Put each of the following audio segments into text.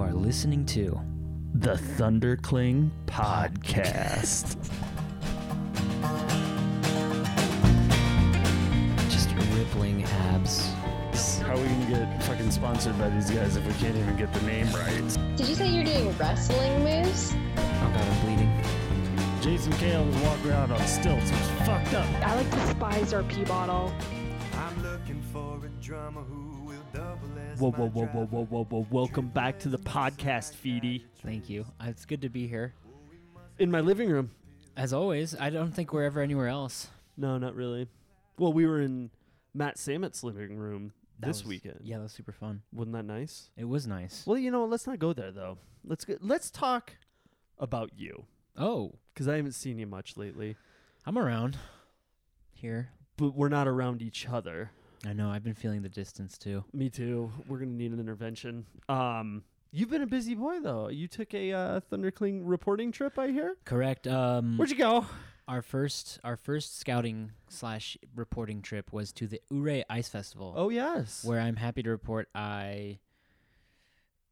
are listening to The Thundercling Podcast. just rippling abs. How are we gonna get fucking sponsored by these guys if we can't even get the name right? Did you say you're doing wrestling moves? Oh god, I'm bleeding. Jason Kale was walking around on stilts. It was fucked up. I like to despise our pee bottle. Whoa, whoa, whoa, whoa, whoa, whoa, whoa. Welcome back to the podcast, Feedy. Thank you. Uh, It's good to be here. In my living room. As always, I don't think we're ever anywhere else. No, not really. Well, we were in Matt Samet's living room That this was- weekend. Yeah, that was super fun. Wasn't that nice? It was nice. Well, you know, what, let's not go there though. Let's get, let's talk about you Oh, because I haven't seen you much lately. I'm around here. But we're not around each other. I know. I've been feeling the distance too. Me too. We're gonna need an intervention. Um, you've been a busy boy though. You took a uh, Thundercling reporting trip, I hear. Correct. Um, Where'd you go? our first our first scouting slash reporting trip was to the Ouray Ice Festival. Oh yes. where I'm happy to report I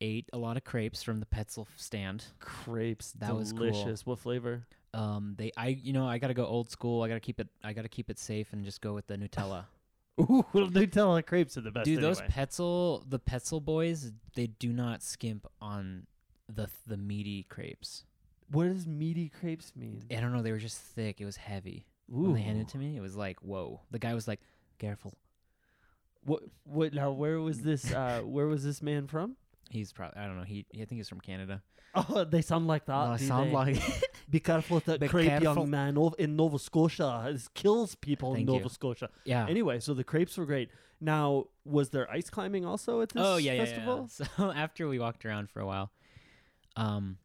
ate a lot of crepes from the Petzl stand. crepes? That was cool. delicious. What flavor? Um, they I you know I gotta go old school. I gotta keep it I gotta keep it safe and just go with the Nutella. Ooh, well, Nutella crepes are the best. Dude, those anyway. Petzl the Petzl boys they do not skimp on the the meaty crepes. what does meaty crepes mean? I don't know. They were just thick. It was heavy. Ooh. When they handed it to me, it was like whoa. The guy was like, "Careful." What? What? Now, where was this? Uh, where was this man from? He's probably I don't know. He I think he's from Canada. Oh, they sound like that. No, it do sound they? like Be careful with that Be crepe, careful. young man. Ov- In Nova Scotia, it kills people in Nova you. Scotia. yeah. Anyway, so the crepes were great. Now, was there ice climbing also at this oh yeah, yeah, festival? yeah. So after we walked around for a while, um,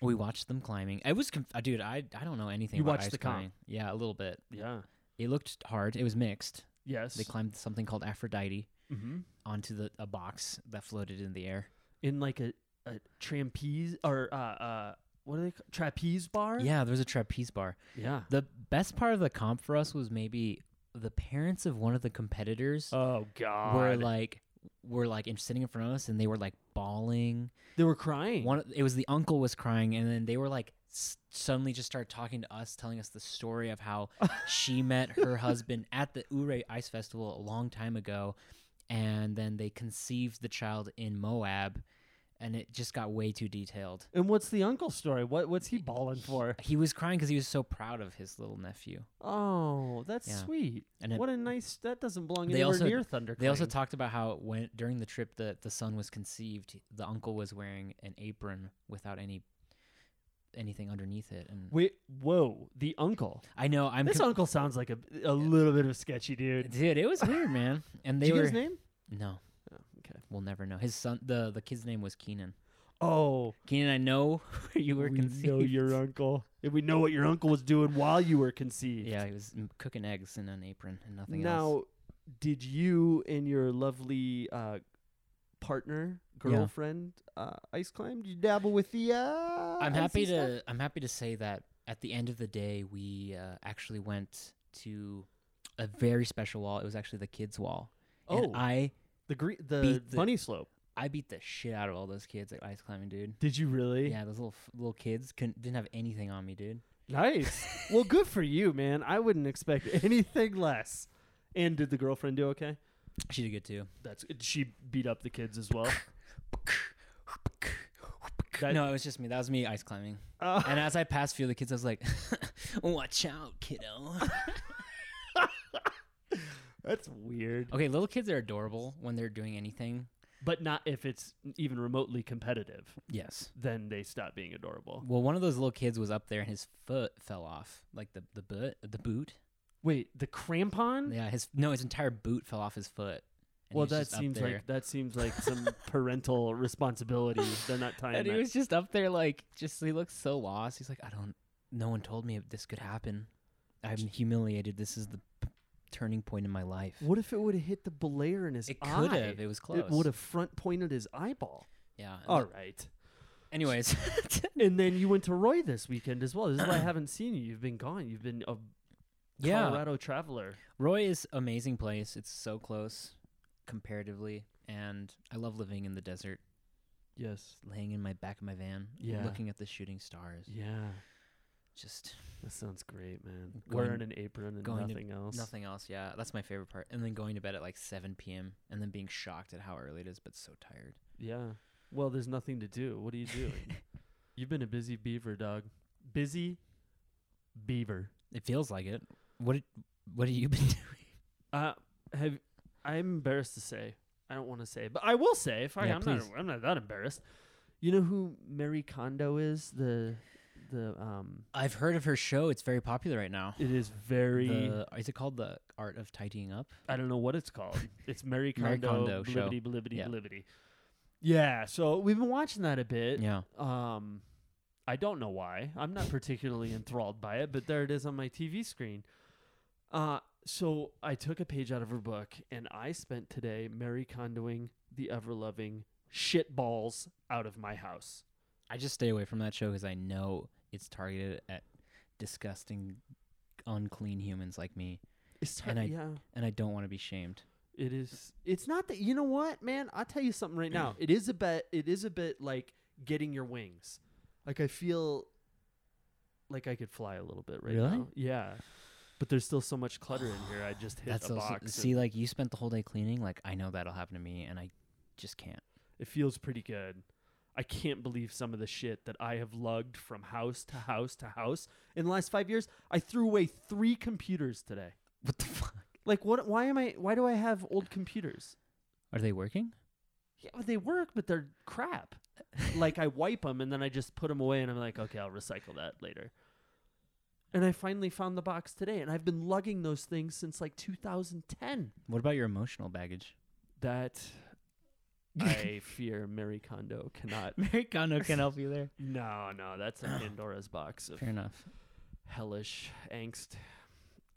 we watched them climbing. I was, conf- uh, dude, I I don't know anything. You about watched ice the comp? climbing. Yeah, a little bit. Yeah. It looked hard. It was mixed. Yes. They climbed something called Aphrodite hmm onto the a box that floated in the air. in like a, a trapeze or uh uh what are they called? trapeze bar? Yeah, there was a trapeze bar. Yeah. The best part of the comp for us was maybe the parents of one of the competitors Oh God. were like were like sitting in front of us and they were like bawling they were crying. one it was the uncle was crying and then they were like s- suddenly just started talking to us telling us the story of how she met her husband at the Ouray Ice Festival a long time ago and then they conceived the child in Moab and it just got way too detailed. and what's the uncle story? What what's he bawling for? He was crying cuz he was so proud of his little nephew. Oh, that's Yeah. sweet. And it, what a nice that doesn't belong anywhere also- near Thunder. they also talked about how when during the trip that the son was conceived, the uncle was wearing an apron without any anything underneath it and Wait, whoa, the uncle. I know I'm this com- uncle sounds like a a little bit of a sketchy dude. Dude, it was weird, man. And they Did you were get his name? no, Oh, okay. we'll never know. His son, the the kid's name was Keenan. Oh, Keenan, I know you were we conceived. know your uncle. And we know what your uncle was doing while you were conceived. yeah, he was mm, cooking eggs in an apron and nothing else. now, did you and your lovely uh, partner, girlfriend, uh, ice climb? Did you dabble with the? Uh, I'm happy stuff? to I'm happy to say that at the end of the day, we uh, actually went to a very special wall. It was actually the kids' wall. Oh, and I the gre- the the- bunny slope. I beat the shit out of all those kids at ice climbing, dude. Did you really? Yeah, those little little kids couldn't didn't have anything on me, dude. Nice. well, good for you, man. I wouldn't expect anything less. And did the girlfriend do okay? She did good too. That's she beat up the kids as well. That- no, it was just me. That was me ice climbing. Uh, And as I passed a few of the kids, I was like, "Watch out, kiddo." that's weird, okay, little kids are adorable when they're doing anything. but not if it's even remotely competitive. Yes. Then they stop being adorable. Well, one of those little kids was up there, and his foot fell off, like the the boot, the boot. Wait, the crampon? Yeah, his no, his entire boot fell off his foot. and he well, was that just up seems there. like that seems like some parental responsibility. They're not tying And he that. was just up there, like, just he looked so lost. He's like, I don't. No one told me this could happen. I'm humiliated. This is the p- turning point in my life. What if it would have hit the belayer in his It eye? could have. It was close. It would have front pointed his eyeball. Yeah. All right. Anyways, and then you went to Roy this weekend as well. This is why I haven't seen you. You've been gone. You've been a yeah, Colorado traveler. Roy is amazing place. It's so close comparatively, and I love living in the desert. Yes. laying in my back of my van, Yeah. looking at the shooting stars. Yeah. Just That sounds great, man. Going- Wearing an apron and going to- nothing else. nothing else. Yeah, that's my favorite part. And then going to bed at like 7 p.m. and then being shocked at how early it is, but so tired. Yeah. Well, there's nothing to do. What are you doing? You've been a busy beaver, dog. Busy beaver. It feels like it. What what have you been doing? Uh, have I'm embarrassed to say. I don't want to say, but I will say if I Yeah, I'm not please. I'm not that embarrassed. You know who Mary Kondo is? The the um I've heard of her show. It's very popular right now. it is very The, is it called The Art of Tidying Up? I don't know what it's called. It's Mary Kondo, Mary Kondo show. blibbity blibbity Yeah. blibbity. Yeah, so we've been watching that a bit. Yeah. Um, I don't know why. I'm not particularly enthralled by it, but there it is on my TV screen. Uh, so I took a page out of her book, and I spent today Mary Condoing the ever loving shit balls out of my house. I just stay away from that show because I know it's targeted at disgusting, unclean humans like me, It's And I- yeah, and I don't want to be shamed. it is. It's not that you know what, man. I'll tell you something right now. It is a bit. It is a bit like getting your wings. Like I feel like I could fly a little bit right Really? now. Yeah. But there's still so much clutter in here. I just hit That's a also, box. see, and like you spent the whole day cleaning. Like I know that'll happen to me, and I just can't. it feels pretty good. I can't believe some of the shit that I have lugged from house to house to house in the last five years. I threw away three computers today. What the fuck? Like, what? Why am I? Why do I have old computers? Are they working? Yeah, well, they work, but they're crap. like I wipe them and then I just put them away, and I'm like, okay, I'll recycle that later. And I finally found the box today, and I've been lugging those things since like 2010. What about your emotional baggage? That I fear Mary Kondo cannot. Mary Kondo can help you there. No, no, that's a Pandora's box of Fair enough. hellish angst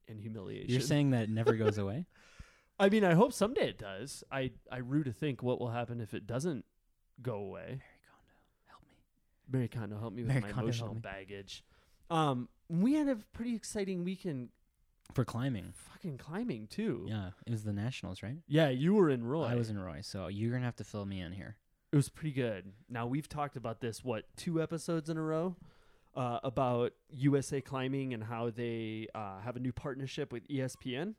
and humiliation. You're saying that it never goes away? I mean, I hope someday it does. I I rue to think what will happen if it doesn't go away. Mary Kondo, help me. Mary Kondo, help me with Mary my Kondo, help emotional me. baggage. Um, we had a pretty exciting weekend For climbing. fucking climbing too. Yeah, it was the Nationals, right? Yeah, you were in Roy. I was in Roy, so you're gonna have to fill me in here. It was pretty good. Now we've talked about this what two episodes in a row uh, about USA Climbing and how they uh, have a new partnership with ESPN.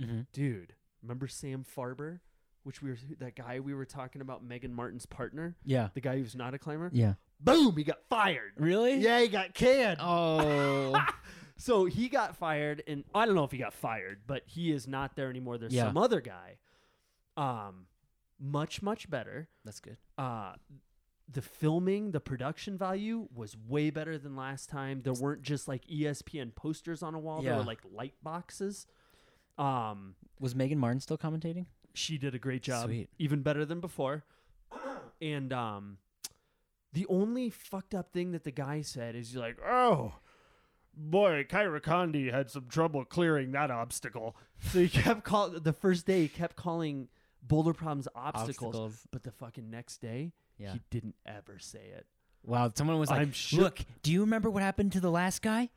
Mm-hmm. Dude, remember Sam Farber, which we were that guy we were talking about, Megan Martin's partner, Yeah. the guy who's not a climber. Yeah. Boom, he got fired. Really? Yeah, he got canned. Oh. So he got fired, and I don't know if he got fired, but he is not there anymore. There's Yeah. some other guy, um, much much better. That's good. Uh, the filming, the production value was way better than last time. There weren't just like ESPN posters on a wall. There Yeah. were like light boxes. Um, Was Megan Martin still commentating? she did a great job, Sweet. even better than before. And um, the only fucked up thing that the guy said is like, "Oh, boy, Kyra Condie had some trouble clearing that obstacle." So he kept calling, the first day he kept calling boulder problems obstacles, but the fucking next day Yeah. he didn't ever say it. Wow. Someone was like, I'm shook. "Look, do you remember what happened to the last guy?"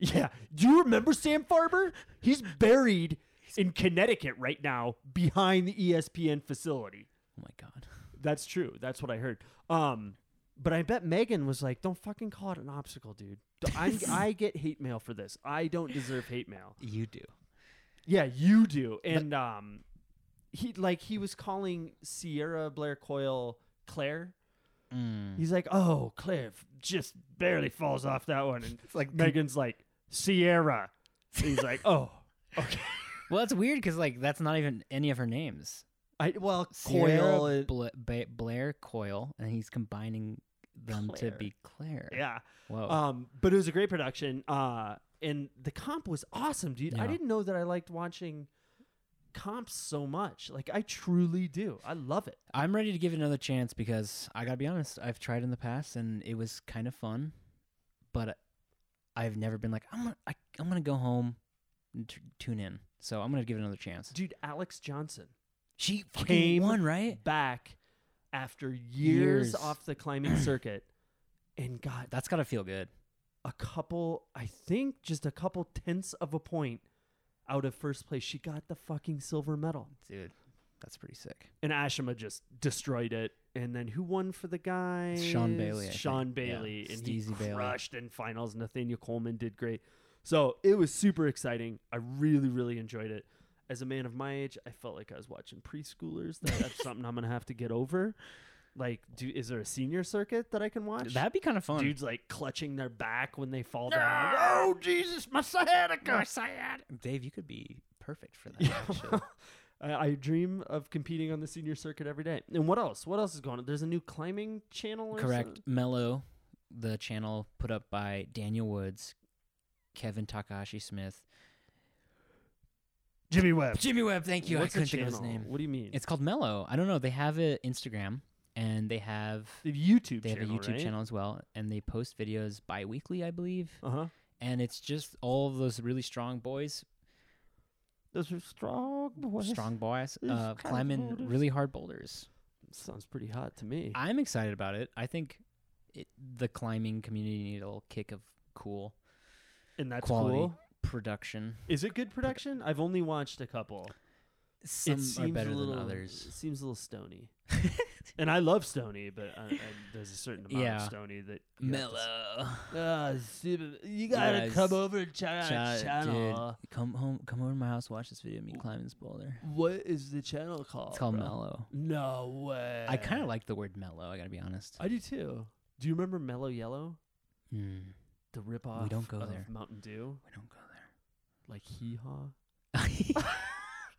Yeah. Do you remember Sam Farber? He's buried in Connecticut right now behind the ESPN facility. Oh my god. That's true. That's what I heard. Um, but I bet Megan was like, "Don't fucking call it an obstacle, dude. I I get hate mail for this. I don't deserve hate mail." You do. Yeah, you do. And um, he like he was calling Sierra Blair Coyle Claire. Mm. He's like, "Oh, Claire f- just barely falls off that one," and It's like Megan's like, "Sierra." And he's like, "Oh, okay." Well, that's weird because like that's not even any of her names. I well, Sierra and- Bla- Ba- Blair Coyle, and he's combining them Claire. to be Claire. yeah. Whoa. Um, but it was a great production. Uh, and the comp was awesome, dude. I didn't know that I liked watching comps so much. Like I truly do. I love it. I'm ready to give it another chance because I gotta be honest, I've tried in the past and it was kind of fun, but I've never been like I'm gonna I, I'm gonna go home and t- tune in. So I'm gonna give it another chance. Dude, Alex Johnson She Came won, right? back after years, Years. off the climbing circuit and got That's gotta feel good. a couple, I think just a couple tenths of a point out of first place. She got the fucking silver medal. Dude, That's pretty sick. and Ashima just destroyed it. And then who won for the guy? Sean Bailey, I Sean think. Yeah, Bailey, and he Steezy Bailey. crushed in finals. Nathaniel Coleman did great. So it was super exciting. I really, really enjoyed it. As a man of my age, I felt like I was watching preschoolers. That, that's something I'm gonna have to get over. Like, do is there a senior circuit that I can watch? That'd be kind of fun. Dudes like clutching their back when they fall down. Oh Jesus, my sciatica! Dave, you could be perfect for that. Actually. I, I dream of competing on the senior circuit every day. And what else? What else is going on? There's a new climbing channel. Or Correct. something? Mellow, the channel put up by Daniel Woods, Kevin Takahashi Smith, Jimmy Webb. Jimmy Webb. Thank you. What's I the couldn't think of his name. What do you mean? It's called Mellow. I don't know. They have an Instagram and they have the YouTube they have channel. a YouTube channel as well, and they post videos bi-weekly, I believe. Uh huh. And it's just all of those really strong boys, Those are strong boys. strong boys, uh, climbing boulders. really hard boulders. Sounds pretty hot to me. I'm excited about it. I think it, the climbing community need a little kick of cool and that's quality cool. Production. Is it good production? I've only watched a couple. Some it are seems better a little, than others. It seems a little stony. and I love stony, but I, I, there's a certain amount Yeah. of stony that you to Mellow. Ah. You gotta gotta come over and check out the channel. dude, come home, come over to my house, watch this video of me climbing this boulder. What is the channel called? It's called bro? Mellow. No way. I kind of like the word mellow. I gotta be honest. I do too. Do you remember Mellow Yellow? Mm, The ripoff We don't go of there. Mountain Dew? we don't go Like hee haw?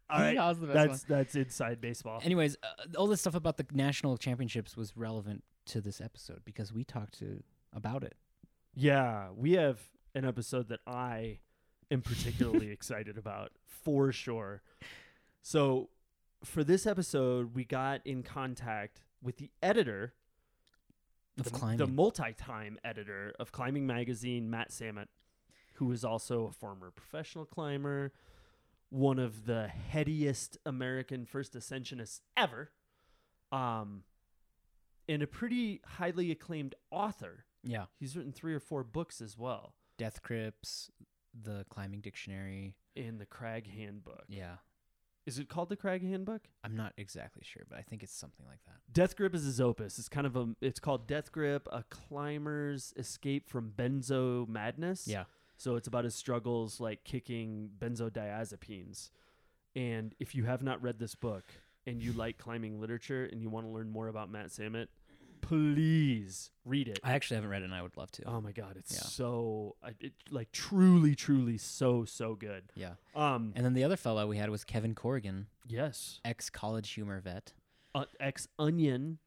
All right. Hee-haw's the best That's one. that's inside baseball. Anyways, uh, all this stuff about the national championships was relevant to this episode because we talked to about it. Yeah, we have an episode that I am particularly excited about for sure. So, for this episode, we got in contact with the editor, Of the, climbing. the multi-time editor of Climbing Magazine, Matt Samet, who is also a former professional climber, one of the headiest American first ascensionists ever, um, and a pretty highly acclaimed author. yeah, He's written three or four books as well Death Grip, the climbing dictionary. in the Crag Handbook. Yeah, Is it called the Crag Handbook? I'm not exactly sure, but I think it's something like that. Death Grip is his opus. It's kind of a. It's called Death Grip: A Climber's Escape from Benzo Madness. Yeah, So it's about his struggles like kicking benzodiazepines. And if you have not read this book and you like climbing literature and you want to learn more about Matt Samet, please read it. I actually haven't read it, and I would love to. Oh my god, it's Yeah. so it like truly, truly so so good. yeah, Um, and then the other fellow we had was Kevin Corrigan, yes, ex college humor vet. uh, ex Onion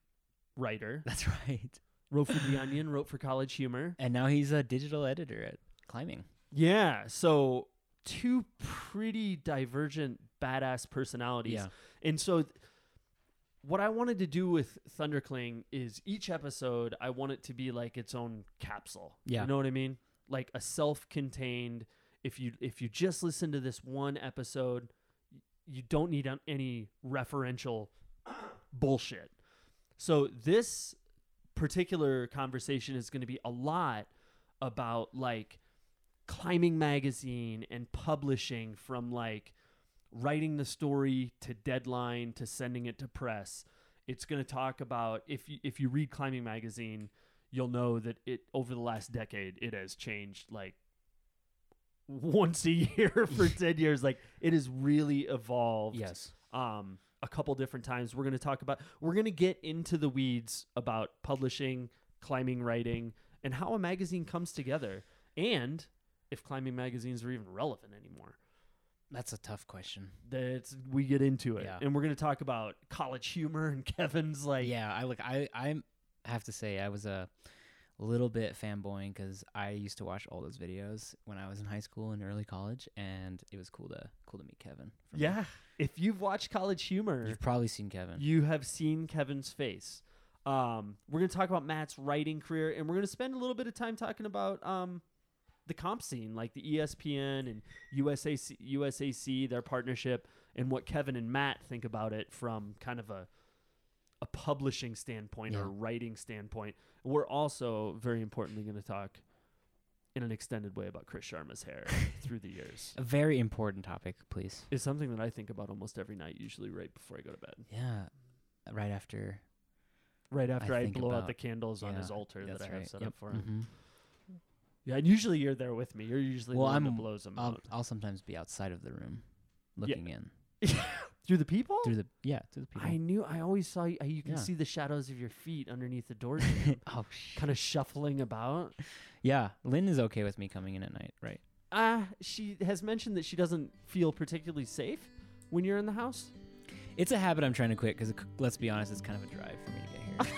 writer That's right. wrote for the Onion, wrote for College Humor. And now he's a digital editor at climbing. Yeah, so two pretty divergent badass personalities. Yeah. And so th- what I wanted to do with Thundercling is each episode I want it to be like its own capsule. Yeah. You know what I mean? Like a self-contained if you if you just listen to this one episode, you don't need any referential bullshit. So this particular conversation is going to be a lot about like climbing magazine and publishing from like writing the story to deadline to sending it to press. It's going to talk about if you if you read climbing magazine, you'll know that it over the last decade it has changed like once a year for 10 years like it has really evolved Yes. um, a couple different times. We're going to talk about, we're going to get into the weeds about publishing, climbing, writing, and how a magazine comes together, and if climbing magazines are even relevant anymore. That's a tough question. That's we get into it, Yeah. and we're going to talk about college humor and Kevin's like, yeah, I like I I have to say I was a little bit fanboying because I used to watch all those videos when I was in high school and early college, and it was cool to cool to meet Kevin. for me. yeah. If you've watched College Humor, you've probably seen Kevin. you have seen Kevin's face. Um, we're going to talk about Matt's writing career, and we're going to spend a little bit of time talking about um, the comp scene, like the ESPN and USAC, USAC, their partnership, and what Kevin and Matt think about it from kind of a a publishing standpoint or Yeah. a writing standpoint. We're also very importantly going to talk in an extended way about Chris Sharma's hair through the years. A very important topic, please. It's something that I think about almost every night, usually right before I go to bed. Yeah, right after. Right after I, think blow out the candles on his altar that I have right. set Yep. up for him. Mhm. Yeah, and usually you're there with me. You're usually Well, the one I'm- that blows them I'll out. I'll sometimes be outside of the room, looking in Through the people? through the yeah through the people. I knew. I always saw you. You can Yeah. see the shadows of your feet underneath the doors, oh sh- kind of shuffling about. yeah. Lynn is okay with me coming in at night, right? Uh, she has mentioned that she doesn't feel particularly safe when you're in the house. It's a habit I'm trying to quit because let's be honest, it's kind of a drive for me to get here.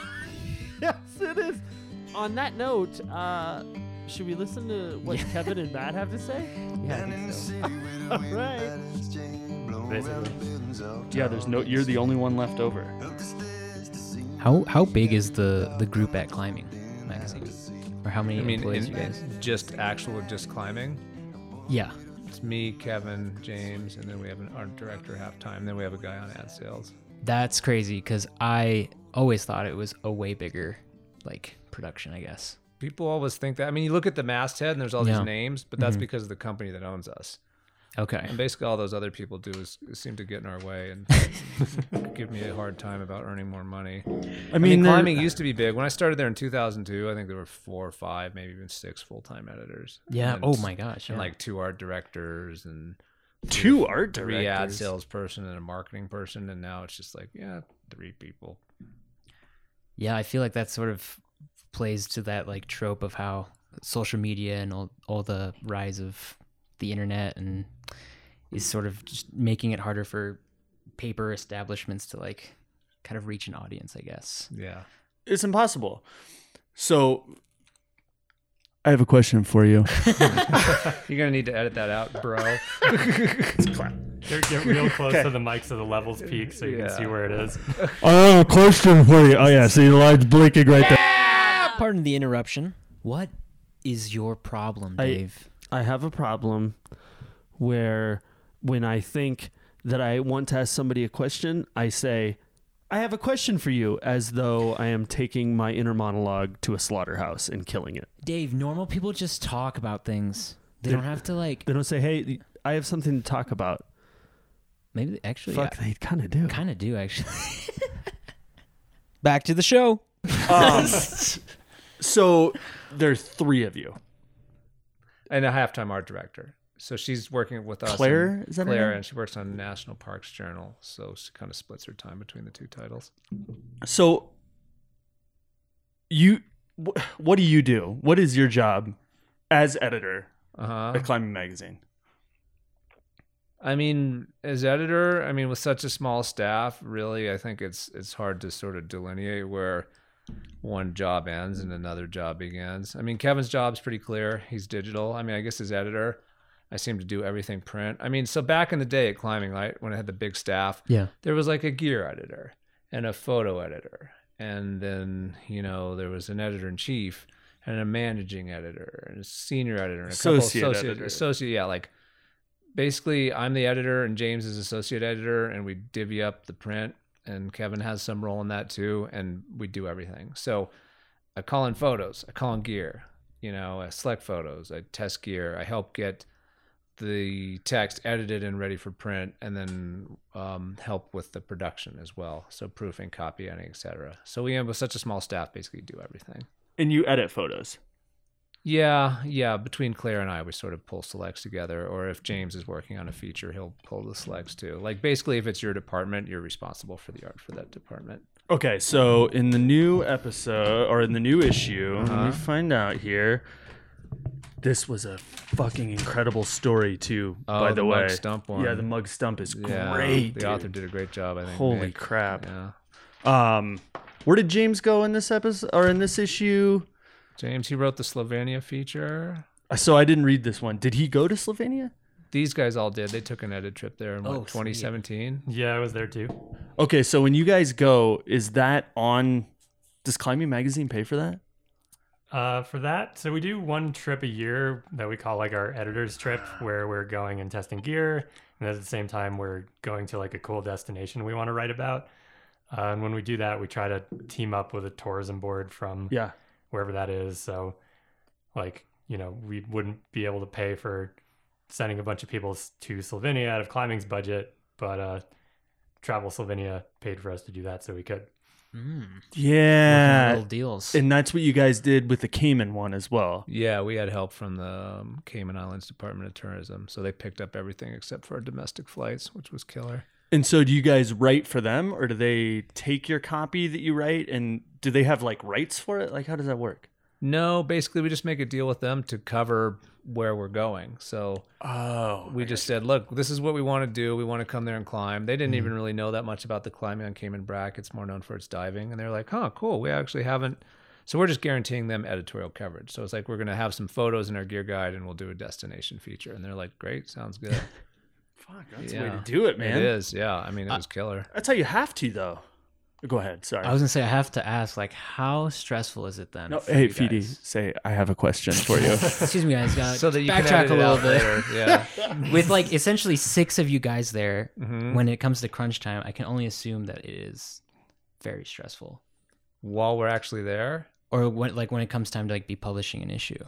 yes, it is. On that note, uh, should we listen to what Yeah. Kevin and Matt have to say? yeah, I And think so. city with the wind Right. batters chain blowing Basically. round the buildings all Yeah, there's no. You're the only one left over. Up the stairs to see How how big is the the group at climbing magazine, or how many I mean, employees in- you guys? just actual, just climbing. Yeah, It's me, Kevin, James, and then we have an art director half time. Then we have a guy on ad sales. that's crazy because I always thought it was a way bigger like production. I guess. People always think that. I mean, you look at the masthead and there's all Yeah. these names, but that's Mhm. because of the company that owns us. Okay. And basically, all those other people do is, is seem to get in our way and give me a hard time about earning more money. I I mean, climbing used to be big. When I started there in 2002, I think there were four or five, maybe even six full time editors. Yeah. And Oh my gosh. And like two art directors and two art three ad salesperson and a marketing person, and now it's just like yeah, three people. Yeah, I feel like that's sort of plays to that like trope of how social media and all, all the rise of the internet and is sort of just making it harder for paper establishments to like kind of reach an audience, I guess. Yeah. It's impossible. So, I have a question for you. You're gonna need to edit that out, bro. Get, get real close to the mic so the levels peak so you can see where it is. I have a question for you. Oh yeah, see the lights blinking right there. Pardon the interruption. What is your problem, I- Dave? I have a problem where when I think that I want to ask somebody a question, I say, I have a question for you, as though I am taking my inner monologue to a slaughterhouse and killing it. Dave, normal people just talk about things. They They're- don't have to like They don't say, hey, I have something to talk about. maybe they- actually Fuck, they kind of do. kind of do actually. Back to the show. Um, so there are three of you. and a halftime art director. So she's working with us. Claire? and- Is that her Claire, name? and she works on National Parks Journal. So she kind of splits her time between the two titles. So you, wh- what do you do? What is your job as editor Uh huh. at Climbing Magazine? I mean, as editor, I mean, with such a small staff, really, I think it's it's hard to sort of delineate where one job ends and another job begins. I mean, Kevin's job's pretty clear. He's digital. I mean, I guess as editor, I seem to do everything print. I mean, so back in the day at Climbing, Light, when I had the big staff, Yeah. there was like a gear editor and a photo editor and then you know there was an editor in chief and a managing editor and a senior editor and a Associate couple associate editor. associate yeah like basically i'm the editor and james is associate editor and we divvy up the print and kevin has some role in that too and we do everything. So i call in photos i call in gear you know i select photos i test gear i help get the text edited and ready for print and then um, help with the production as well. So proofing copy editing etc so we have with such a small staff basically do everything. And you edit photos. Yeah yeah between claire and i we sort of pull selects together or if james is working on a feature he'll pull the selects too like basically if it's your department you're responsible for the art for that department Okay, so in the new episode or in the new issue, let Uh-huh. me find out here. This was a fucking incredible story too. Oh, by the, the way, Mugs Stump one. Yeah, the mugs stump is yeah great. the dude. author did a great job i think Holy Nick. crap. yeah Um, where did James go in this episode or in this issue? James he wrote the slovenia feature Uh, So I didn't read this one. Did he go to Slovenia? these guys all did they took an edit trip there in what, Oh, sweet. 2017 Yeah, I was there too. Okay, so when you guys go, is that on? Does Climbing Magazine pay for that? Uh, for that, so we do one trip a year that we call like our editor's trip, where we're going and testing gear, and at the same time we're going to like a cool destination we want to write about. Uh, and when we do that, we try to team up with a tourism board from Yeah. Wherever that is. So, like you know, we wouldn't be able to pay for sending a bunch of people to Slovenia out of climbing's budget, but uh, Travel Slovenia paid for us to do that, so we could. Mm, Yeah. little deals. And that's what you guys did with the Cayman one as well. Yeah, we had help from the um, Cayman Islands Department of Tourism, so they picked up everything except for our domestic flights, which was killer. And so do you guys write for them or do they take your copy that you write and do they have like rights for it? Like how does that work? No, basically, we just make a deal with them to cover where we're going. So Oh. we just said, look, this is what we want to do. We want to come there and climb. They didn't even mm-hmm. really know that much about the climbing on Cayman Brac. It's more known for its diving. And they're like, huh, cool. We actually haven't. So we're just guaranteeing them editorial coverage. So it's like we're going to have some photos in our gear guide and we'll do a destination feature. And they're like, great, sounds good. Fuck, that's the way to do it, man. It is. Yeah. I mean, it was killer. That's how you have to though. Go ahead. Sorry. I was gonna say I have to ask, like, how stressful is it then? no, hey, you Fidi, say I have a question for you. Excuse me, guys. Got So that you backtrack can edit a little bit. later. Yeah. With like essentially six of you guys there, Mhm. when it comes to crunch time, I can only assume that it is very stressful. While we're actually there. Or when like when it comes time to like be publishing an issue,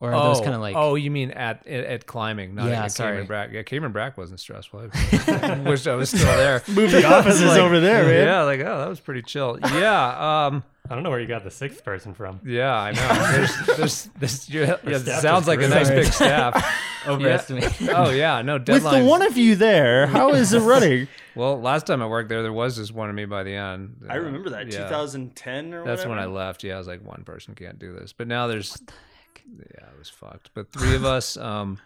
or are those kind of like oh, you mean at at, at climbing, not Yeah, at sorry. Cayman Brac. Yeah, Cayman Brac wasn't stressful. I wish I was still there. Move the offices Like, over there, man. Yeah, like oh, that was pretty chill. Yeah, um, I don't know where you got the sixth person from. yeah, I know. There's, there's, this. Yeah, yeah, sounds is like a nice Sorry. big staff. overestimate. Oh yeah, no With the one of you there, how is it running? well, last time I worked there, there was just one of me by the end. I remember that Yeah. 2010 or That's when I left. Yeah, I was like, one person can't do this. But now there's, yeah, it was fucked. But three of us, um,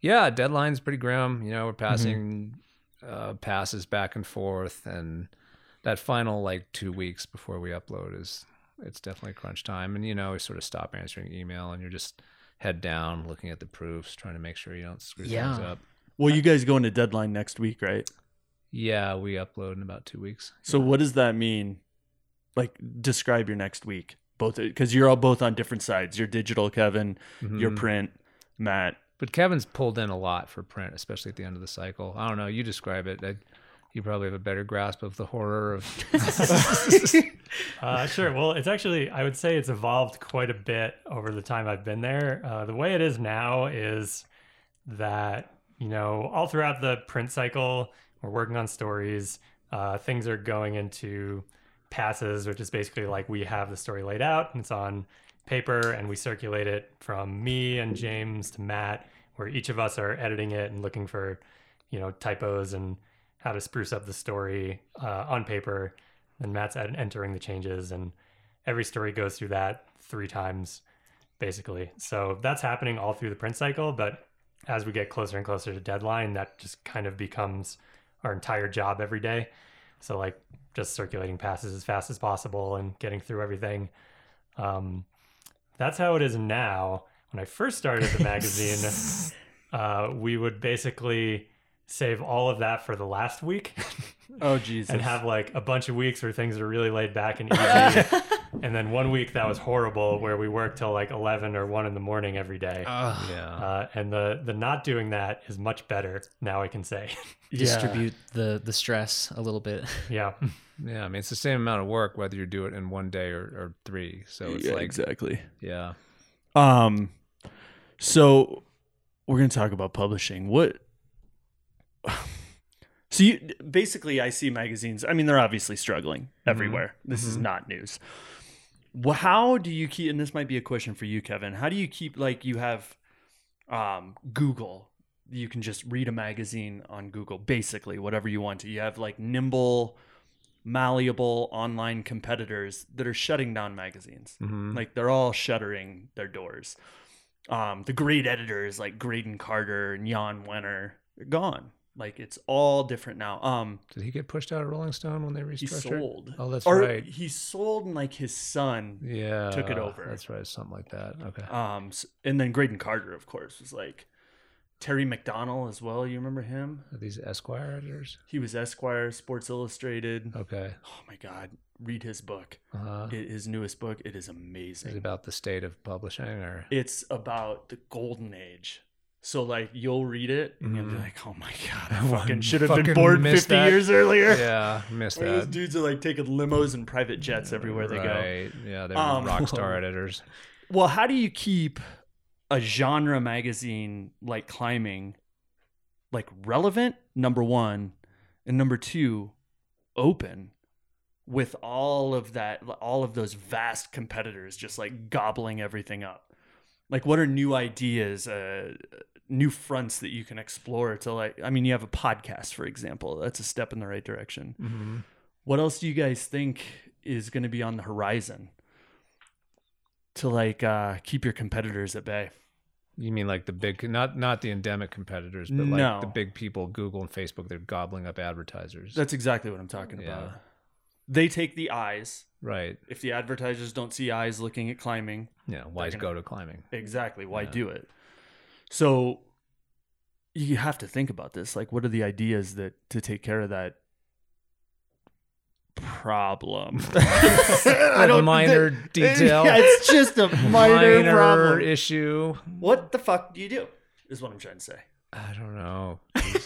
yeah, deadline's pretty grim. You know, we're passing uh, passes back and forth, and that final like two weeks before we upload is it's definitely crunch time. And you know, we sort of stop answering email, and you're just head down looking at the proofs, trying to make sure you don't screw things up. Well, you guys go into deadline next week, right? Yeah, we upload in about two weeks. So what does that mean? Like, describe your next week. Both because you're all both on different sides. You're digital, Kevin. You're Mhm. print, Matt. But Kevin's pulled in a lot for print, especially at the end of the cycle. I don't know. You describe it. I, you probably have a better grasp of the horror of. Uh, sure. Well, it's actually, I would say it's evolved quite a bit over the time I've been there. Uh, the way it is now is that, you know, all throughout the print cycle, we're working on stories. Uh, things are going into passes, which is basically like we have the story laid out and it's on paper and we circulate it from me and James to Matt, where each of us are editing it and looking for, you know, typos and how to spruce up the story uh, on paper. And Matt's entering the changes, and every story goes through that three times, basically. So that's happening all through the print cycle. But as we get closer and closer to deadline, that just kind of becomes our entire job every day. So like just circulating passes as fast as possible and getting through everything. Um, that's how it is now. When I first started the magazine, uh, we would basically save all of that for the last week Oh Jesus! and have like a bunch of weeks where things are really laid back and easy. and then one week that was horrible where we worked till like 11 or 1 in the morning every day. Ugh. yeah. Uh, and the the not doing that is much better now I can say. Yeah. distribute the the stress a little bit. yeah. Yeah. I mean, it's the same amount of work whether you do it in one day or, or three. So it's Yeah, like, exactly. yeah. Um, so we're gonna talk about publishing. What? So you basically, I see magazines. I mean, they're obviously struggling everywhere. This is not news. Well, how do you keep? And this might be a question for you, Kevin. How do you keep like you have um, Google? You can just read a magazine on Google, basically whatever you want to. You have like nimble, malleable online competitors that are shutting down magazines. Mhm. Like they're all shuttering their doors. Um, the great editors like Graydon Carter and Jan Wenner, they're gone. Like it's all different now. Um, Did he get pushed out of Rolling Stone when they restructured? he sold. Oh, that's or right. he sold and like his son. Yeah. took it over. That's right. Something like that. Okay. Um, and then Graydon Carter, of course, was like Terry McDonell as well. You remember him? Are these Esquire editors? He was Esquire, Sports Illustrated. Okay. Oh my God, read his book. Uh-huh. It, his newest book. It is Is amazing. it about the state of publishing or? it's about the golden age. So like you'll read it and you'll be Mhm. like, oh my god, I fucking should have been born fifty that. years earlier. Yeah, missed Where those that. dudes are like taking limos and private jets everywhere they go. Right. Yeah, they're Um, rock star editors. Well, how do you keep a genre magazine like climbing like relevant number 1 and number 2 open with all of that all of those vast competitors just like gobbling everything up like what are new ideas uh new fronts that you can explore to like i mean you have a podcast for example that's a step in the right direction Mm-hmm. what else do you guys think is going to be on the horizon to like uh keep your competitors at bay You mean like the big, not not the endemic competitors, but like No. the big people, Google and Facebook, they're gobbling up advertisers. that's exactly what i'm talking Yeah. about they take the eyes right. if the advertisers don't see eyes looking at climbing Yeah. Why gonna- go to climbing? Exactly. Why Yeah. do it? So you have to think about this. Like, what are the ideas that to take care of that problem? I a minor detail. Yeah, it's just a minor, problem. issue. What the fuck do you do? Is what I'm trying to say. I don't know.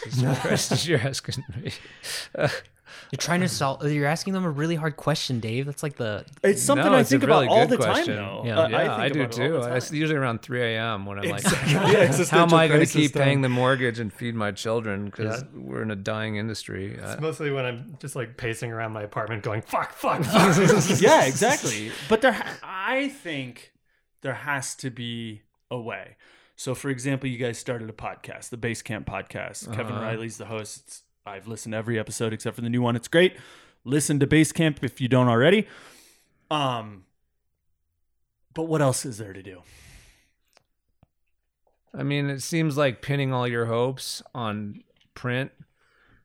Jesus Christ, you're asking me. You're trying to solve. You're asking them a really hard question, Dave. That's like the. It's something No, I it's a think really about all good the question. time, though. Yeah. Uh, yeah, I, think do about it all too. the It's usually around 3 a.m. when I'm like, Yeah, how am I going to keep time. paying the mortgage and feed my children? Because Yeah. we're in a dying industry. I- It's mostly when I'm just like pacing around my apartment going, fuck, fuck, fuck. yeah, exactly. But there, ha- I think there has to be a way. So, for example, you guys started a podcast, the Basecamp podcast. Kevin Uh-huh. Riley's the host. It's, I've listened to every episode except for the new one. It's great. Listen to Basecamp if you don't already. Um, but what else is there to do? I mean, it seems like pinning all your hopes on print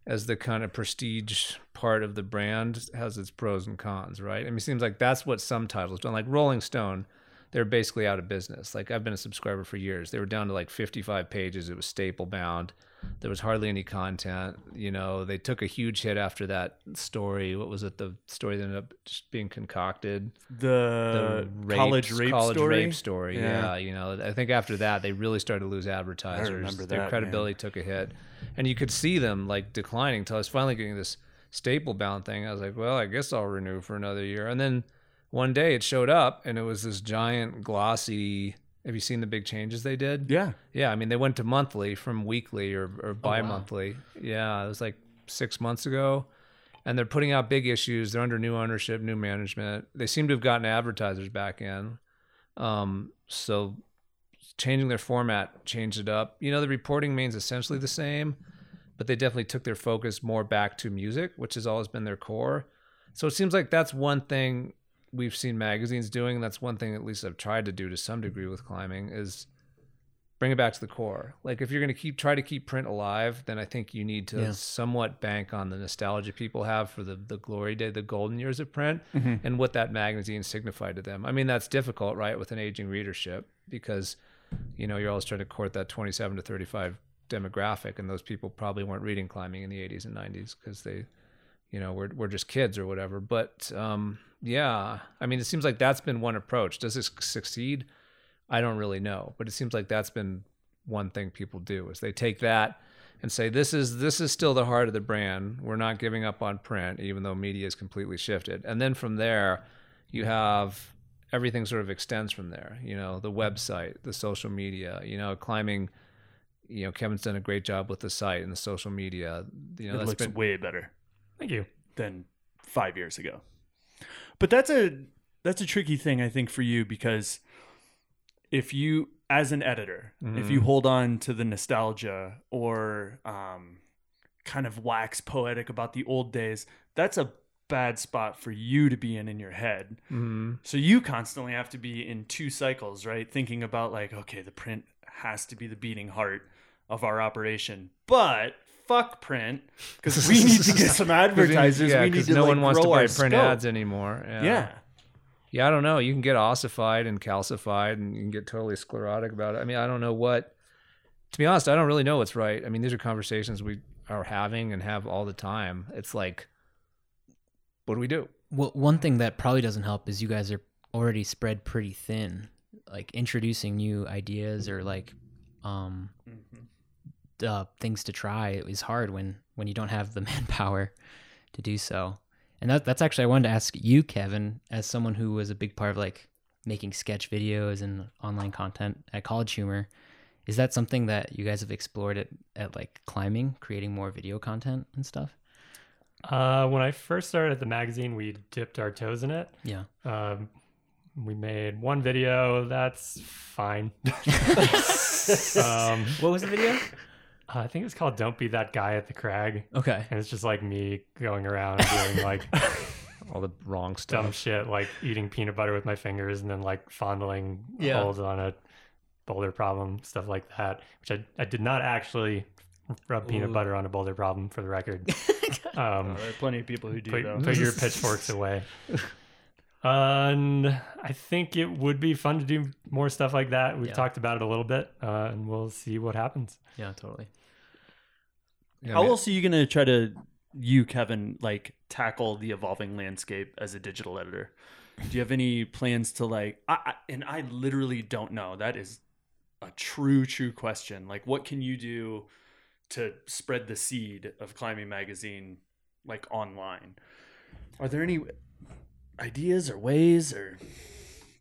as the kind of prestige part of the brand has its pros and cons, right? I mean, it seems like that's what some titles done. Like Rolling Stone, they're basically out of business. Like I've been a subscriber for years. They were down to like 55 pages. It was staple bound. There was hardly any content. You know, they took a huge hit after that story. What was it? The story that ended up just being concocted The, rape- college rape college story. rape story. Yeah. Yeah. you know, I think after that they really started to lose advertisers. remember Their that, credibility took a hit, and you could see them like declining until I was finally getting this staple bound thing. I was like, well, I guess I'll renew for another year, and then one day it showed up, and it was this giant glossy. Have you seen the big changes they did? Yeah. Yeah, I mean they went to monthly from weekly or, Oh, or bi-monthly. Yeah, it was like six months ago, and they're putting out big issues. They're under new ownership, new management. They seem to have gotten advertisers back in. Um, so changing their format changed it up. You know, the reporting means essentially the same, but they definitely took their focus more back to music, which has always been their core. So it seems like that's one thing we've seen magazines doing. That's one thing at least I've tried to do to some degree with climbing is bring it back to the core. Like if you're going to keep try to keep print alive, then I think you need to Yeah. somewhat bank on the nostalgia people have for the the glory day, the golden years of print, Mm-hmm. and what that magazine signified to them. I mean, that's difficult, right, with an aging readership because you know you're always trying to court that 27 to 35 demographic, and those people probably weren't reading climbing in the 80s and 90s because they you know we're, we're just kids or whatever but um, yeah i mean it seems like that's been one approach does this succeed i don't really know but it seems like that's been one thing people do is they take that and say this is this is still the heart of the brand we're not giving up on print even though media has completely shifted and then from there you have everything sort of extends from there you know the website the social media you know climbing you know kevin's done a great job with the site and the social media you know it that's looks been way better. Thank you. than five years ago. But that's a that's a tricky thing, I think, for you because if you, as an editor, if you hold on to the nostalgia or um, kind of wax poetic about the old days, that's a bad spot for you to be in in your head. Mhm. So you constantly have to be in two cycles, right? Thinking about like, okay, the print has to be the beating heart of our operation, but fuck print because we need to get some advertisers. Yeah, we need 'cause to no like, one wants to buy print scope. ads anymore. Yeah. Yeah. Yeah, I don't know. You can get ossified and calcified and you can get totally sclerotic about it. I mean, I don't know what to be honest, I don't really know what's right. I mean, these are conversations we are having and have all the time. It's like what do we do? Well, one thing that probably doesn't help is you guys are already spread pretty thin. Like introducing new ideas or like um uh, things to try is hard when when you don't have the manpower to do so. And that that's actually I wanted to ask you, Kevin, as someone who was a big part of like making sketch videos and online content at College Humor. Is that something that you guys have explored at, at like climbing, creating more video content and stuff? Uh, when I first started at the magazine, we dipped our toes in it. Yeah. Um, we made one video. That's fine. um, What was the video? I think it's called "Don't Be That Guy at the Crag," Okay. and it's just like me going around doing like All the wrong dumb stuff. shit, like eating peanut butter with my fingers and then like fondling Yeah. holes on a boulder problem, stuff like that. Which I, I did not actually rub peanut Ooh. butter on a boulder problem for the record. um, there are plenty of people who do put, though. put your pitchforks away. And I think it would be fun to do more stuff like that. We've Yeah. talked about it a little bit, uh, and we'll see what happens. Yeah, totally. Yeah, How man. else are you gonna try to you Kevin like tackle the evolving landscape as a digital editor? Do you have any plans to like? I, I, and I literally don't know. That is a true true question. Like, what can you do to spread the seed of climbing magazine like online? Are there any ideas or ways or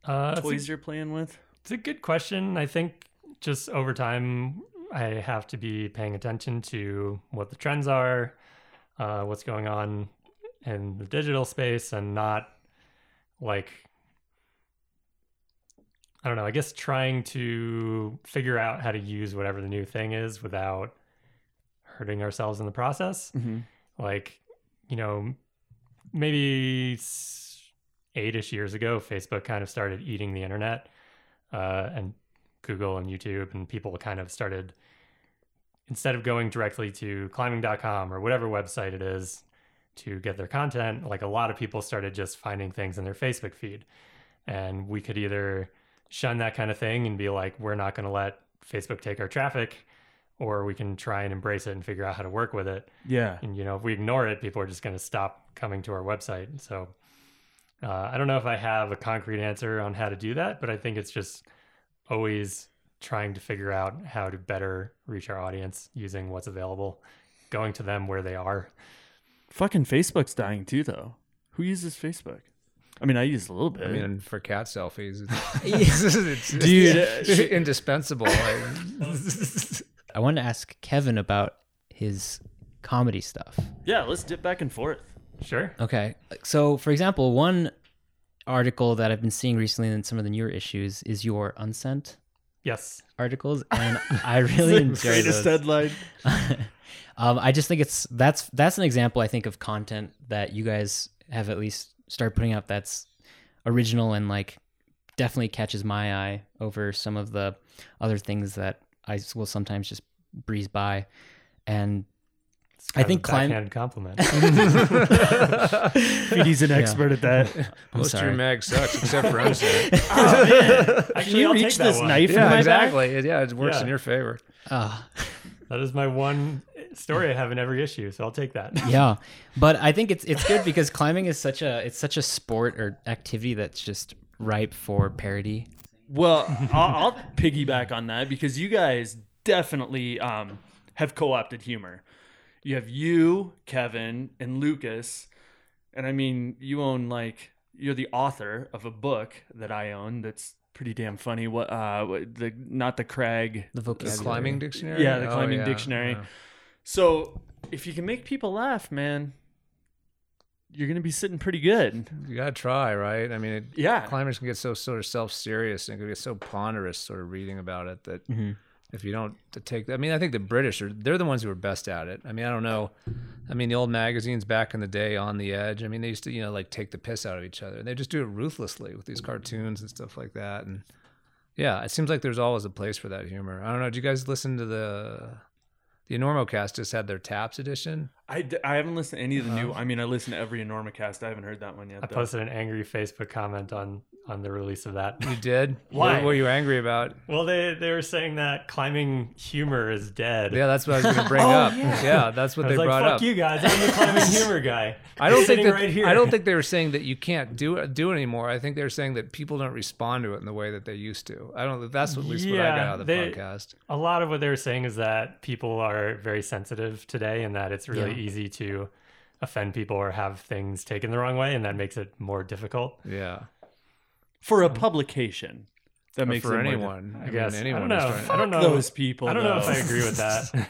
Uh, toys a, you're playing with? it's a good question. I think just over time, I have to be paying attention to what the trends are, uh, what's going on in the digital space, and not like I don't know. I guess trying to figure out how to use whatever the new thing is without hurting ourselves in the process. Mm-hmm. like you know maybe eight-ish years ago facebook kind of started eating the internet uh, and google and youtube and people kind of started instead of going directly to climbing.com or whatever website it is to get their content like a lot of people started just finding things in their facebook feed. And we could either shun that kind of thing and be like we're not going to let facebook take our traffic or we can try and embrace it and figure out how to work with it. Yeah. and you know if we ignore it people are just going to stop coming to our website. So uh, i don't know if i have a concrete answer on how to do that but i think it's just always trying to figure out how to better reach our audience using what's available going to them where they are Fucking Facebook's dying too, though. Who uses Facebook? I mean, I use a little bit. I mean, for cat selfies, it's, it's, Dude, uh, it's indispensable. I want to ask Kevin about his comedy stuff. yeah, let's dip back and forth. sure Okay. So, for example, one article that I've been seeing recently in some of the newer issues is your unsent yes articles, and I really enjoy Greatest those. headline. um, I just think it's that's that's an example I think of content that you guys have at least started putting out that's original and like definitely catches my eye over some of the other things that i will sometimes just breeze by. And I kind of think a climb- backhanded compliment He's an expert at that. I'm most of sorry. your mag sucks except for unsent. Can Actually, you I'll reach take that this one. knife in yeah, my exactly. Yeah, it works Yeah. in your favor. Ah. that is my one story i have in every issue so i'll take that yeah but i think it's it's good because climbing is such a it's such a sport or activity that's just ripe for parody Well, I'll, I'll piggyback on that because you guys definitely um, have co-opted humor. You have you, Kevin, and Lucas, and I mean, you own like you're the author of a book that I own that's pretty damn funny. What uh, what- the not the Craig, the The vocabulary climbing dictionary. yeah, the Oh, climbing yeah, dictionary. yeah. So if you can make people laugh, man, you're gonna be sitting pretty good. You gotta try, right? I mean, it, Yeah. climbers can get so sort of self-serious and it can get so ponderous, sort of reading about it that Mhm. If you don't take, I mean, I think the British are they're the ones who are best at it. I mean, I don't know. I mean, the old magazines back in the day, On the Edge. I mean, they used to you know like take the piss out of each other. And they just do it ruthlessly with these cartoons and stuff like that. And yeah, it seems like there's always a place for that humor. I don't know. Did you guys listen to the the Enormocast just had their Taps edition? I, d- I haven't listened to any of the new. Uh-huh. I mean, I listen to every Enormocast. I haven't heard that one yet. i though. posted an angry facebook comment on on the release of that You did? Why? What were you angry about? Well, they they were saying that climbing humor is dead. Yeah, that's what I was going to bring oh, up. Yeah. that's what I they was like, brought "Fuck up. you guys! I'm the climbing humor guy." I don't think sitting that right here. I don't think they were saying that you can't do it do it anymore. I think they were saying that people don't respond to it in the way that they used to. I don't. That's at least what I got out of the they- podcast. a lot of what they were saying is that people are very sensitive today, and that it's really Yeah. easy to offend people or have things taken the wrong way, and that mm-hmm. makes it more difficult. Yeah, for a um, publication. That Or makes for it more- anyone. I guess. anyone I don't know. trying- I don't know. those people. I don't know if. I agree with that.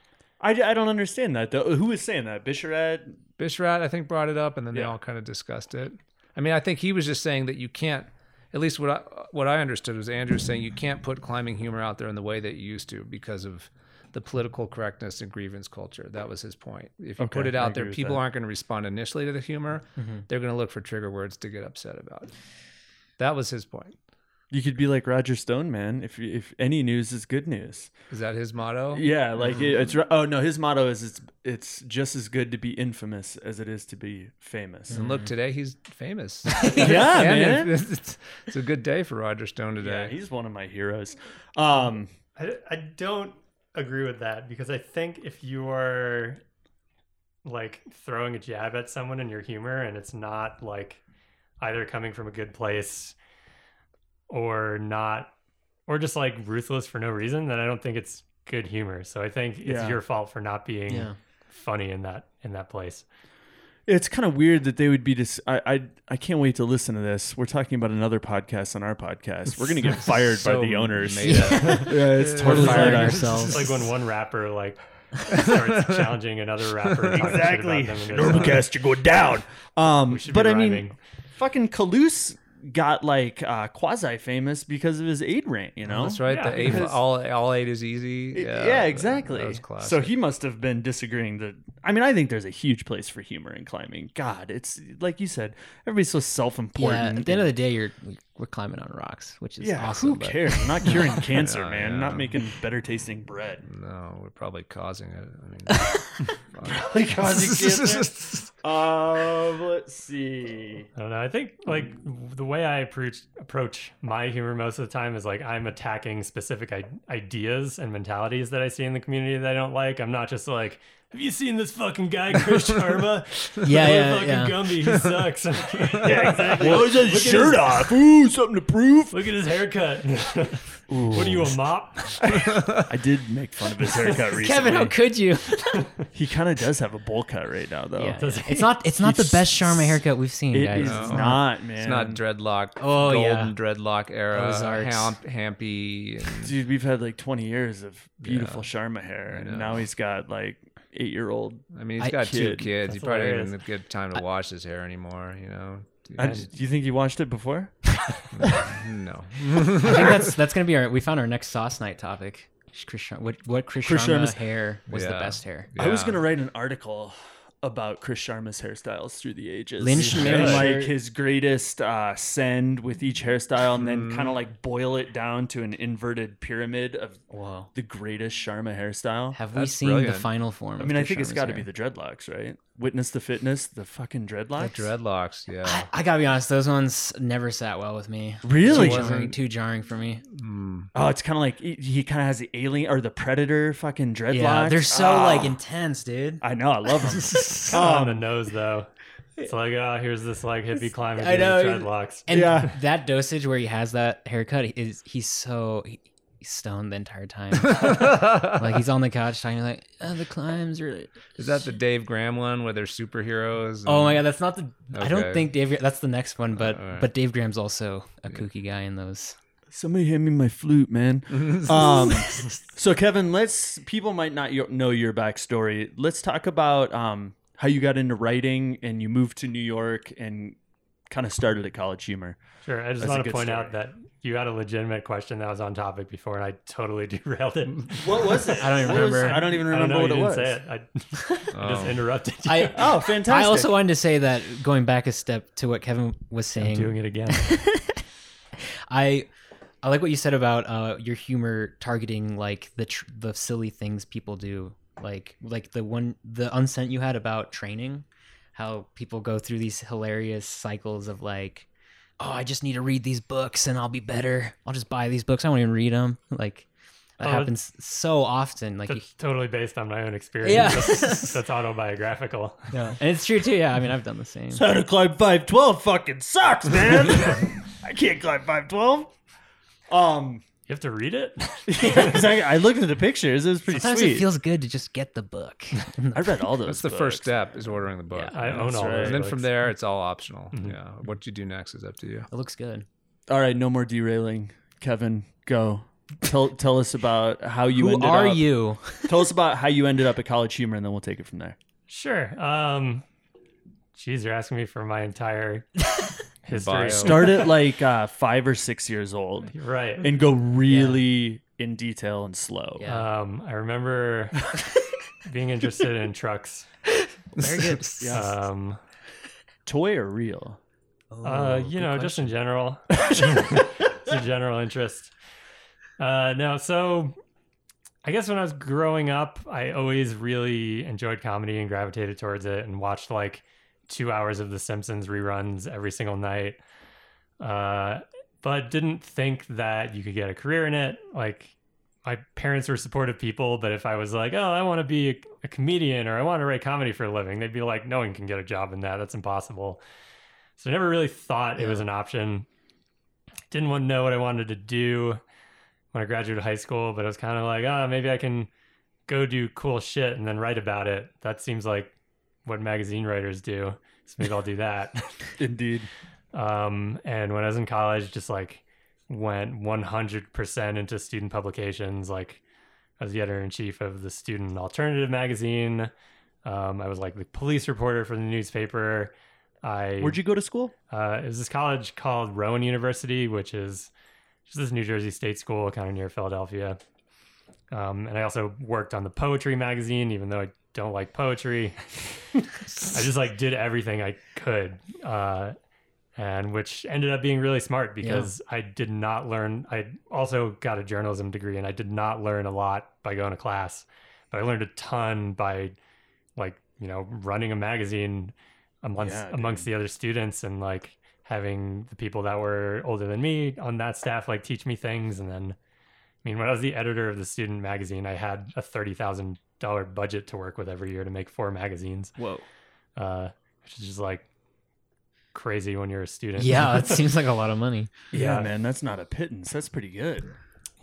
I, I don't understand that though. Who is saying that? Bisharat? Bisharat, I think, brought it up, and then they all kind of discussed it. I mean, I think he was just saying that you can't. At least what I what I understood was Andrew was saying you can't put climbing humor out there in the way that you used to because of the political correctness and grievance culture. That was his point. If you Okay, put it out there, people that. aren't going to respond initially to the humor. They're going to look for trigger words to get upset about. That was his point. You could be like Roger Stone, man. If if any news is good news. Is that his motto? Yeah, like it, it's. Oh no, his motto is it's it's just as good to be infamous as it is to be famous. And look, today he's famous. Yeah, And man. It's, it's- it's a good day for Roger Stone today. Yeah, today. he's one of my heroes. Um, I, I don't agree with that because I think if you are like throwing a jab at someone in your humor and it's not like either coming from a good place or not or just like ruthless for no reason then I don't think it's good humor. So I think it's Yeah. your fault for not being Yeah. funny in that in that place. It's kind of weird that they would be just. I, I I can't wait to listen to this. We're talking about another podcast on our podcast. We're gonna get fired by the owners. made up. yeah, it's We're totally firing fired ourselves. It's like when one rapper like starts challenging another rapper Exactly. talking shit about them and you're going down. Um, but be I mean, fucking Kalous got like uh, quasi famous because of his aid rant. You know, That's right. Yeah, the eight, because- all all eight is easy. Yeah, Yeah, exactly. That was so he must have been disagreeing that. I mean, I think there's a huge place for humor in climbing. God, it's like you said, everybody's so self-important. Yeah, at the end of the day, you're we're climbing on rocks, which is yeah, awesome. who but- cares? We're not curing cancer, Yeah, man. yeah. Not making better tasting bread. no, we're probably causing it. I mean, Like causing cancer. Um, let's see. I don't know. I think like the way I approach approach my humor most of the time is like I'm attacking specific I- ideas and mentalities that I see in the community that I don't like. I'm not just like, have you seen this fucking guy Chris Sharma? Yeah, yeah, fucking yeah. Gumby, he sucks. Yeah, exactly. Why is his shirt off? Ooh, something to prove. Look at his haircut. what are you a mop? I did make fun of his haircut recently. Kevin, how could you? He kind of does have a bowl cut right now, though. Yeah, Does yeah. it's not it's not the best Sharma haircut we've seen, It guys. is It's not, man. it's not dreadlock. Oh, golden yeah. dreadlock era. Ozarks. Hamp, hampy. And, Dude, we've had like 20 years of beautiful Yeah. Sharma hair, and now he's got like eight year old. I mean, he's got two Kid. kids. He probably hilarious. didn't even get time to wash his hair anymore. You know. I, do you think you watched it before? no. I think that's that's gonna be our. We found our next sauce night topic. Chris Sharma, what what Chris, Chris Sharma's- hair was the best hair? I was gonna write an article about Chris Sharma's hairstyles through the ages. Lynch and made like his greatest uh, send with each hairstyle, and then Mm. kind of like boil it down to an inverted pyramid of Whoa. the greatest Sharma hairstyle. Have we That's seen the final form? I of mean, I think it's Sharma's got to be the dreadlocks, right? Witness the fitness, the fucking dreadlocks. The dreadlocks. Yeah. I, I gotta be honest; those ones never sat well with me. Really? Too jarring, too jarring for me. Mm. Oh, it's kind of like he, he kind of has the alien or the predator fucking dreadlocks. Yeah, they're so Ah. like intense, dude. I know, I love them. on the nose though. It's like, oh, here's this like hippie climber I know. with dreadlocks. And Yeah. that dosage where he has that haircut is he's so he, he's stoned the entire time. like he's on the couch talking like, oh, the climbs are. Is that the Dave Graham one where they're superheroes? Oh my god, that's not the. I don't think Dave. That's the next one, but Alright. but Dave Graham's also a kooky guy in those. Somebody hand me my flute, man. um, so Kevin, let's. People might not know your backstory. Let's talk about um, how you got into writing and you moved to New York and kind of started at College Humor. Sure. I just That's want to point story. out that you had a legitimate question that was on topic before, and I totally derailed it. What was it? I don't even What was- remember. I don't even I don't remember know. what you it didn't was. say it. I, I just Oh. interrupted you. I Oh, fantastic! I also wanted to say that going back a step to what Kevin was I'm saying. doing it again. I I like what you said about uh, your humor targeting like the tr- the silly things people do, like like the one the unsent you had about training, how people go through these hilarious cycles of like, oh, I just need to read these books and I'll be better. I'll just buy these books. I won't even read them. Like that Oh, happens so often. Like you, totally based on my own experience. Yeah. That's, that's autobiographical. and it's true too. Yeah, I mean I've done the same. How to climb five twelve fucking sucks, man. I can't climb five twelve. Um, You have to read it? yeah, exactly. I looked at the pictures. It was pretty Sometimes sweet. it feels good to just get the book. I read all those. That's the books. first step is ordering the book. Yeah. I own That's all right. those And then from there, it's all optional. Yeah. What you do next is up to you. it looks good. All right, no more derailing. Kevin, go. Tell tell us about how you Who ended are up. you? Tell us about how you ended up at College Humor, and then we'll take it from there. Sure. Um, geez, you're asking me for my entire history. Bio. Start at like uh, five or six years old, Right. and go really in detail and slow. Yeah. Um, I remember being interested in trucks. Very good. Um, Toy or real? uh, you know, just in general, it's a general interest. Uh, no, so I guess when I was growing up, I always really enjoyed comedy and gravitated towards it, and watched like two hours of The Simpsons reruns every single night. Uh, but didn't think that you could get a career in it. Like my parents were supportive people, but if I was like, "Oh, I want to be a, a comedian or I want to write comedy for a living," they'd be like, "No one can get a job in that. That's impossible." So I never really thought it was an option. Didn't want to know what I wanted to do when I graduated high school, but I was kind of like, "Ah, maybe I can go do cool shit and then write about it." That seems like what magazine writers do. So maybe I'll do that. Indeed. Um, and when I was in college, just like went 100% into student publications. Like I was the editor in chief of the Student Alternative magazine. Um, I was like the police reporter for the newspaper. I Where'd you go to school? uh, it was this college called Rowan University, which is just this New Jersey state school, kind of near Philadelphia. Um, and I also worked on the poetry magazine, even though I don't like poetry. I just like did everything I could, uh, and which ended up being really smart because I did not learn. I also got a journalism degree, and I did not learn a lot by going to class, but I learned a ton by like you know running a magazine amongst Yeah, amongst the other students and like having the people that were older than me on that staff like teach me things and then I mean when I was the editor of the student magazine I had a thirty thousand dollar budget to work with every year to make four magazines Whoa. uh which is just like crazy when you're a student Yeah, it seems like a lot of money. Yeah, Yeah. man, that's not a pittance. That's pretty good.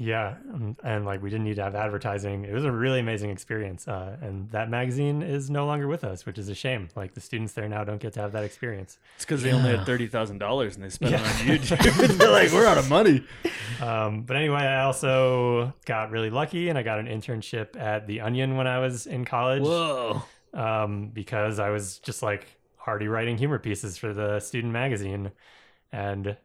Yeah, and, and like we didn't need to have advertising. It was a really amazing experience. Uh, and that magazine is no longer with us, which is a shame. Like the students there now don't get to have that experience. It's because they only had thirty thousand dollars and they spent it on YouTube. They're like, we're out of money. Um, but anyway, I also got really lucky and I got an internship at The Onion when I was in college Whoa. um, because I was just like already writing humor pieces for the student magazine. And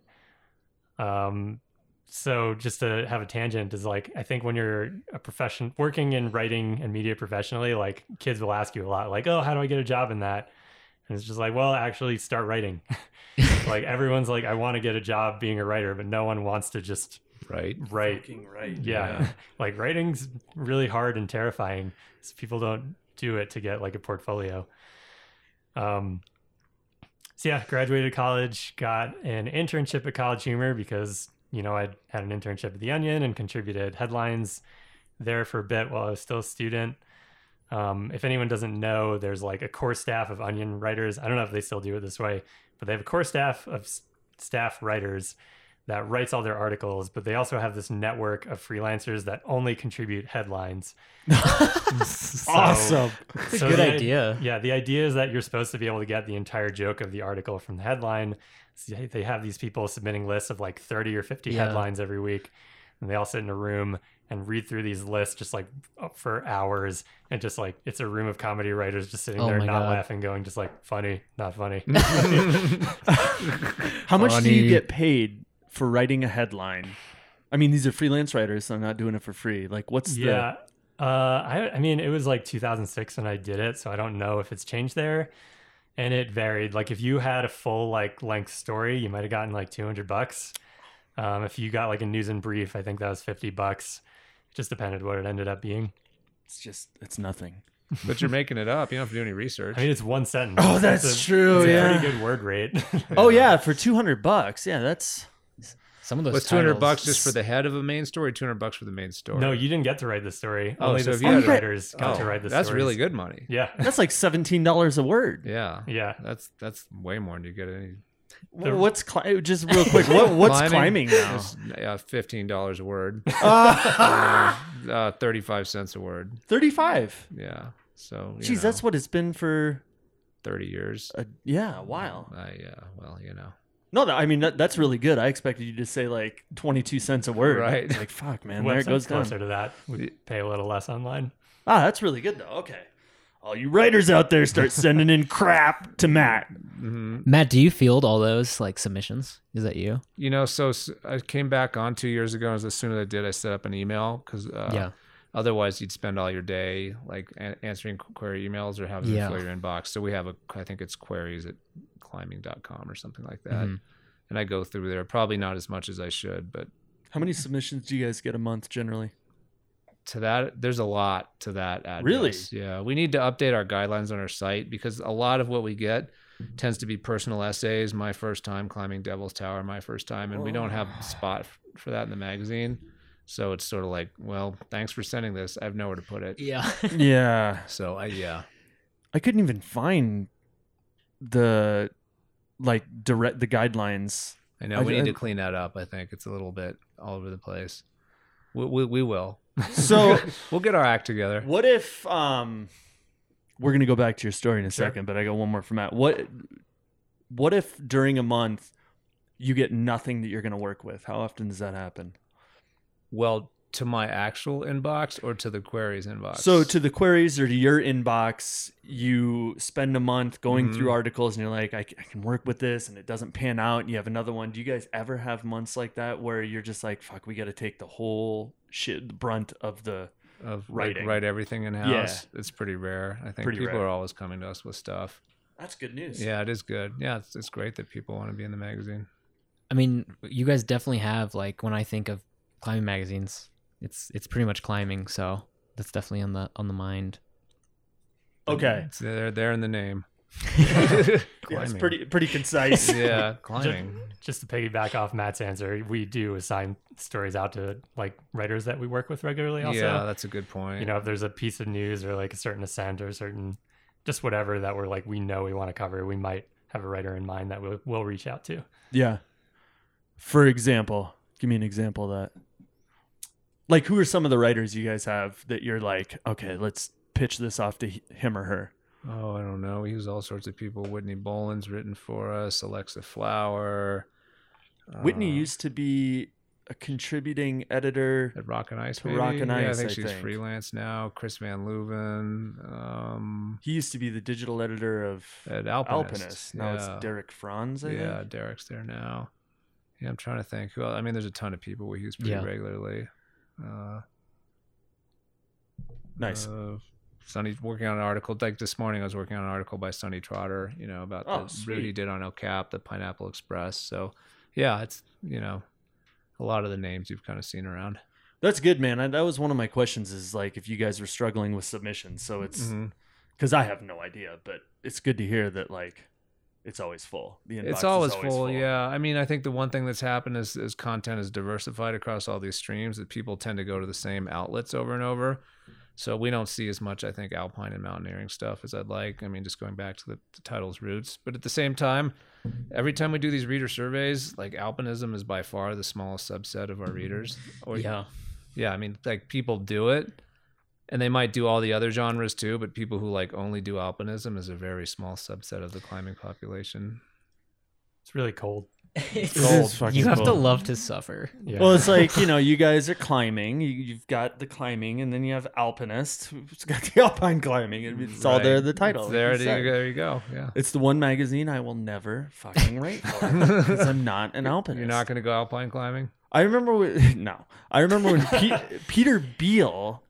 um, so just to have a tangent is like, I think when you're a profession working in writing and media professionally, like kids will ask you a lot, like, oh, how do I get a job in that? And it's just like, well, actually start writing. like everyone's like, I want to get a job being a writer, but no one wants to just right? write Fucking right. yeah, like writing's really hard and terrifying so people don't do it to get like a portfolio um so yeah graduated college got an internship at college humor because you know i had an internship at the onion and contributed headlines there for a bit while i was still a student um, if anyone doesn't know there's like a core staff of onion writers i don't know if they still do it this way but they have a core staff of s- staff writers that writes all their articles, but they also have this network of freelancers that only contribute headlines. So- Awesome. That's a good the idea. Yeah, the idea is that you're supposed to be able to get the entire joke of the article from the headline. So they- they have these people submitting lists of like 30 or 50 Yeah. headlines every week, and they all sit in a room and read through these lists just like for hours and just like it's a room of comedy writers just sitting Oh there not God. laughing going just like funny not funny How much do you get paid for writing a headline? I mean, these are freelance writers, so I'm not doing it for free. Like, what's Yeah. Uh, I, I mean, it was like 2006 when I did it, so I don't know if it's changed there. And it varied. Like, if you had a full like length story, you might have gotten like 200 bucks. Um, if you got like a news and brief, I think that was 50 bucks. It just depended what it ended up being. It's just, it's nothing. But you're making it up. You don't have to do any research. I mean, it's one sentence. Oh, It's that's a- true, It's yeah. a pretty good word rate. Oh yeah, for 200 bucks. Yeah, that's Some of those. What's two hundred titles- bucks just for the head of a main story? Two hundred bucks for the main story. no, you didn't get to write the story. Oh, Only so the if you had writers got to Oh, write the story. That's stories. really good money. Yeah. that's like $17 a word. Yeah, Yeah. That's that's way more than you get any. Wh- What's cli- just real quick? What what's climbing, now? It's, yeah, fifteen dollars a word. Uh, uh, thirty-five cents a word. 35. Yeah. So you Jeez, know, that's what it's been for. thirty years. A, yeah, a while. I yeah. Well, you know. No, I mean that, that's really good. I expected you to say like twenty two cents a word. Right. Like fuck, man. there it Website's goes down. closer to that. We pay a little less online. Ah, that's really good though. Okay. All you writers out there start sending in crap to Matt. Matt, do you field all those like submissions? Is that you? You know, so I came back on two years ago, and as soon as I did, I set up an email because uh, Yeah. Otherwise, you'd spend all your day like a- answering query emails or having Yeah. them fill your inbox. So we have a, I think it's queries at climbing.com or something like that. Mhm. And I go through there, probably not as much as I should, but How many submissions do you guys get a month generally? to that, there's a lot to that address. Really? Yeah. We need to update our guidelines on our site because a lot of what we get tends to be personal essays. My first time climbing Devil's Tower, my first time, and we don't have a spot for that in the magazine. So it's sort of like, well, thanks for sending this. I have nowhere to put it. Yeah. Yeah. So I, yeah. I couldn't even find the like direct the guidelines. I know I- we need I- to clean that up. I think it's a little bit all over the place. We, we, we will. So we'll get our act together. what if um we're gonna go back to your story in a Sure. second, but I got one more from Matt. What what if during a month you get nothing that you're gonna work with? How often does that happen? Well, to my actual inbox or to the queries inbox? So to the queries or to your inbox, you spend a month going Mhm. through articles and you're like, I can work with this and it doesn't pan out. And you have another one. Do you guys ever have months like that where you're just like, fuck, we got to take the whole shit, the brunt of the. of writing. like write everything in house. It's pretty rare. I think Pretty people rare. are always coming to us with stuff. That's good news. Yeah, it is good. Yeah, it's, it's great that people want to be in the magazine. I mean, you guys definitely have like when I think of climbing magazines, it's it's pretty much climbing, so that's definitely on the on the mind. Okay. It's there, there in the name. Yeah, it's pretty pretty concise. Yeah, climbing. Just to piggyback off Matt's answer, we do assign stories out to like writers that we work with regularly. Also, yeah, that's a good point. you know, if there's a piece of news or like a certain ascent or a certain just whatever that we're like we know we want to cover, we might have a writer in mind that we'll, we'll reach out to. Yeah. For example, give me an example of that. Like, who are some of the writers you guys have that you're like, okay, let's pitch this off to him or her? Oh, I don't know. We use all sorts of people. Whitney Boland's written for us. Alexa Flower. Whitney uh, used to be a contributing editor. at Rock and Ice. to maybe? Rock and yeah, I think I she's think. freelance now. Chris Van Leuven. Um, He used to be the digital editor of at Alpinist. Alpinist. Now yeah. it's Derek Franz, I yeah, think. Derek's there now. Yeah, I'm trying to think. Who else? I mean, there's a ton of people we use pretty Yeah. regularly. Uh, Nice. Uh, Sonnie working on an article like this morning. I was working on an article by Sonnie Trotter, you know, about Oh, the route he did on El Cap, the Pineapple Express. So, yeah, it's you know, a lot of the names you've kind of seen around. That's good, man. I, that was one of my questions is like if you guys were struggling with submissions. So it's because I have no idea, but it's good to hear that like it's always full. The inbox It's is always, full, yeah. I mean, I think the one thing that's happened is is content is diversified across all these streams that people tend to go to the same outlets over and over. So we don't see as much, I think, alpine and mountaineering stuff as I'd like. I mean, just going back to the, the title's roots. But at the same time, every time we do these reader surveys, like alpinism is by far the smallest subset of our readers. Or Yeah. yeah, I mean, like people do it, and they might do all the other genres too. But people who like only do alpinism is a very small subset of the climbing population. It's really cold. It's It is fucking you have to love to suffer. Yeah. Well, it's like you know, you guys are climbing. You, you've got the climbing, and then you have alpinist who's got the alpine climbing. It- It's all there. The title. It's there, you you said. go, there you go. Yeah. It's the one magazine I will never fucking write for because I'm not an alpinist. You're not going to go alpine climbing? I remember when, no. I remember when Pe- Peter Beal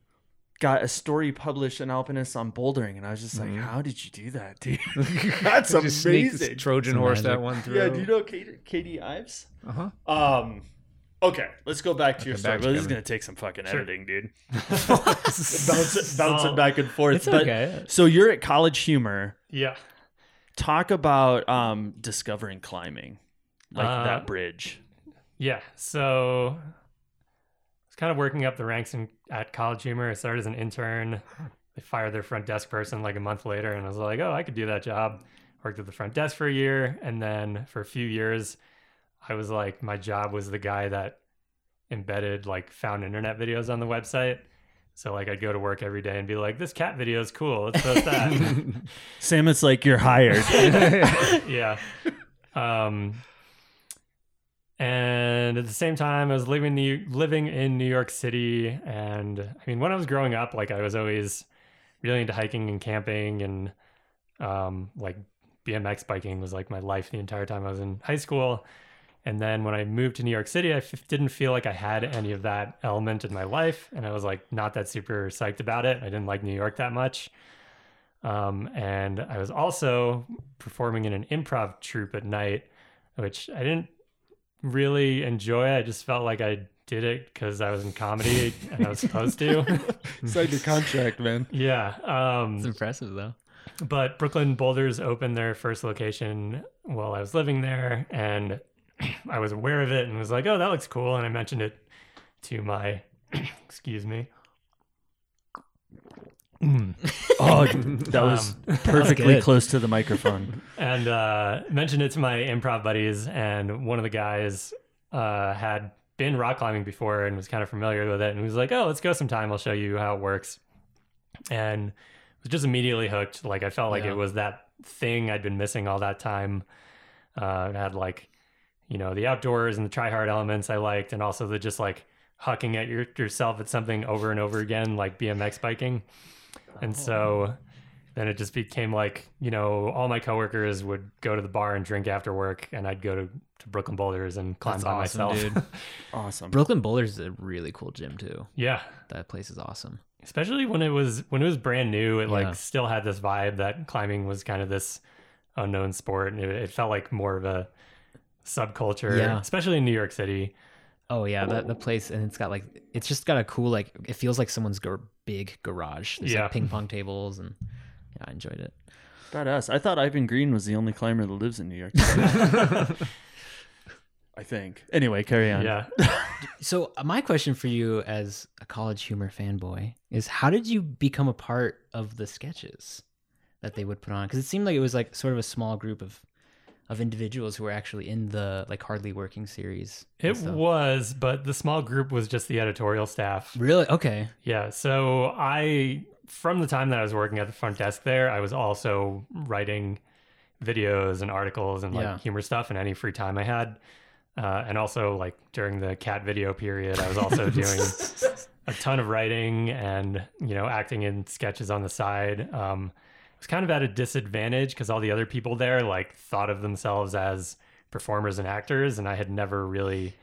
got a story published in Alpinist on bouldering, and I was just like, "How did you do that, dude? That's Just sneak this amazing." Trojan horse that one through. Yeah, do you know Katie, Katie Ives? Uh-huh. Um, okay, let's go back to your story. back Well, this is gonna take some fucking Sure. editing, dude. bounce it, bounce it back and forth. It's but, okay. So you're at College Humor. yeah. Talk about um discovering climbing, like Uh, that bridge. Yeah. So I was kind of working up the ranks in, at College Humor. I started as an intern. They fired their front desk person like a month later, and I was like, oh, I could do that job. Worked at the front desk for a year. And then for a few years, I was like, my job was the guy that embedded like found internet videos on the website. So like I'd go to work every day and be like, this cat video is cool. Let's post that. Sam, it's like you're hired. yeah. Um, And at the same time, I was living living in New York City, and I mean, when I was growing up, like I was always really into hiking and camping, and um, like BMX biking was like my life the entire time I was in high school. And then when I moved to New York City, I f- didn't feel like I had any of that element in my life, and I was like not that super psyched about it. I didn't like New York that much. Um, and I was also performing in an improv troupe at night, which I didn't really enjoy. It. I just felt like I did it because I was in comedy and I was supposed to. Signed your contract, man. yeah. Um, It's impressive though. but Brooklyn Boulders opened their first location while I was living there, and I was aware of it and was like, "Oh, that looks cool," and I mentioned it to my, excuse me, Oh, that was Um, perfectly good. close to the microphone. and uh, mentioned it to my improv buddies, and one of the guys uh, had been rock climbing before and was kind of familiar with it, and he was like, "Oh, let's go sometime. I'll show you how it works." And was just immediately hooked. Like I felt like Yeah. it was that thing I'd been missing all that time. Uh, it had like, you know, the outdoors and the try hard elements I liked, and also the just like hucking at your, yourself at something over and over again, like BMX biking. And oh. so then it just became like, you know, all my coworkers would go to the bar and drink after work, and I'd go to, to Brooklyn Boulders and climb That's by awesome, myself. dude. Awesome. Brooklyn Boulders is a really cool gym too. yeah. That place is awesome. especially when it was when it was brand new it Yeah. like still had this vibe that climbing was kind of this unknown sport and it, it felt like more of a subculture Yeah. especially in new york city Oh yeah, that the place and it's got like it's just got a cool like it feels like someone's gar- big garage. There's Yeah. like ping pong tables and yeah, I enjoyed it. Badass. I thought Ivan Greene was the only climber that lives in New York. I think. Anyway, carry on. yeah So uh, my question for you as a college humor fanboy is how did you become a part of the sketches that they would put on? Because it seemed like it was like sort of a small group of of individuals who were actually in the like hardly working series. it stuff. was but the small group was just the editorial staff really okay. yeah so i from the time that i was working at the front desk there i was also writing videos and articles and like Yeah. humor stuff in any free time i had uh, and also like during the cat video period i was also doing a ton of writing and you know acting in sketches on the side um was kind of at a disadvantage because all the other people there like thought of themselves as performers and actors and i had never really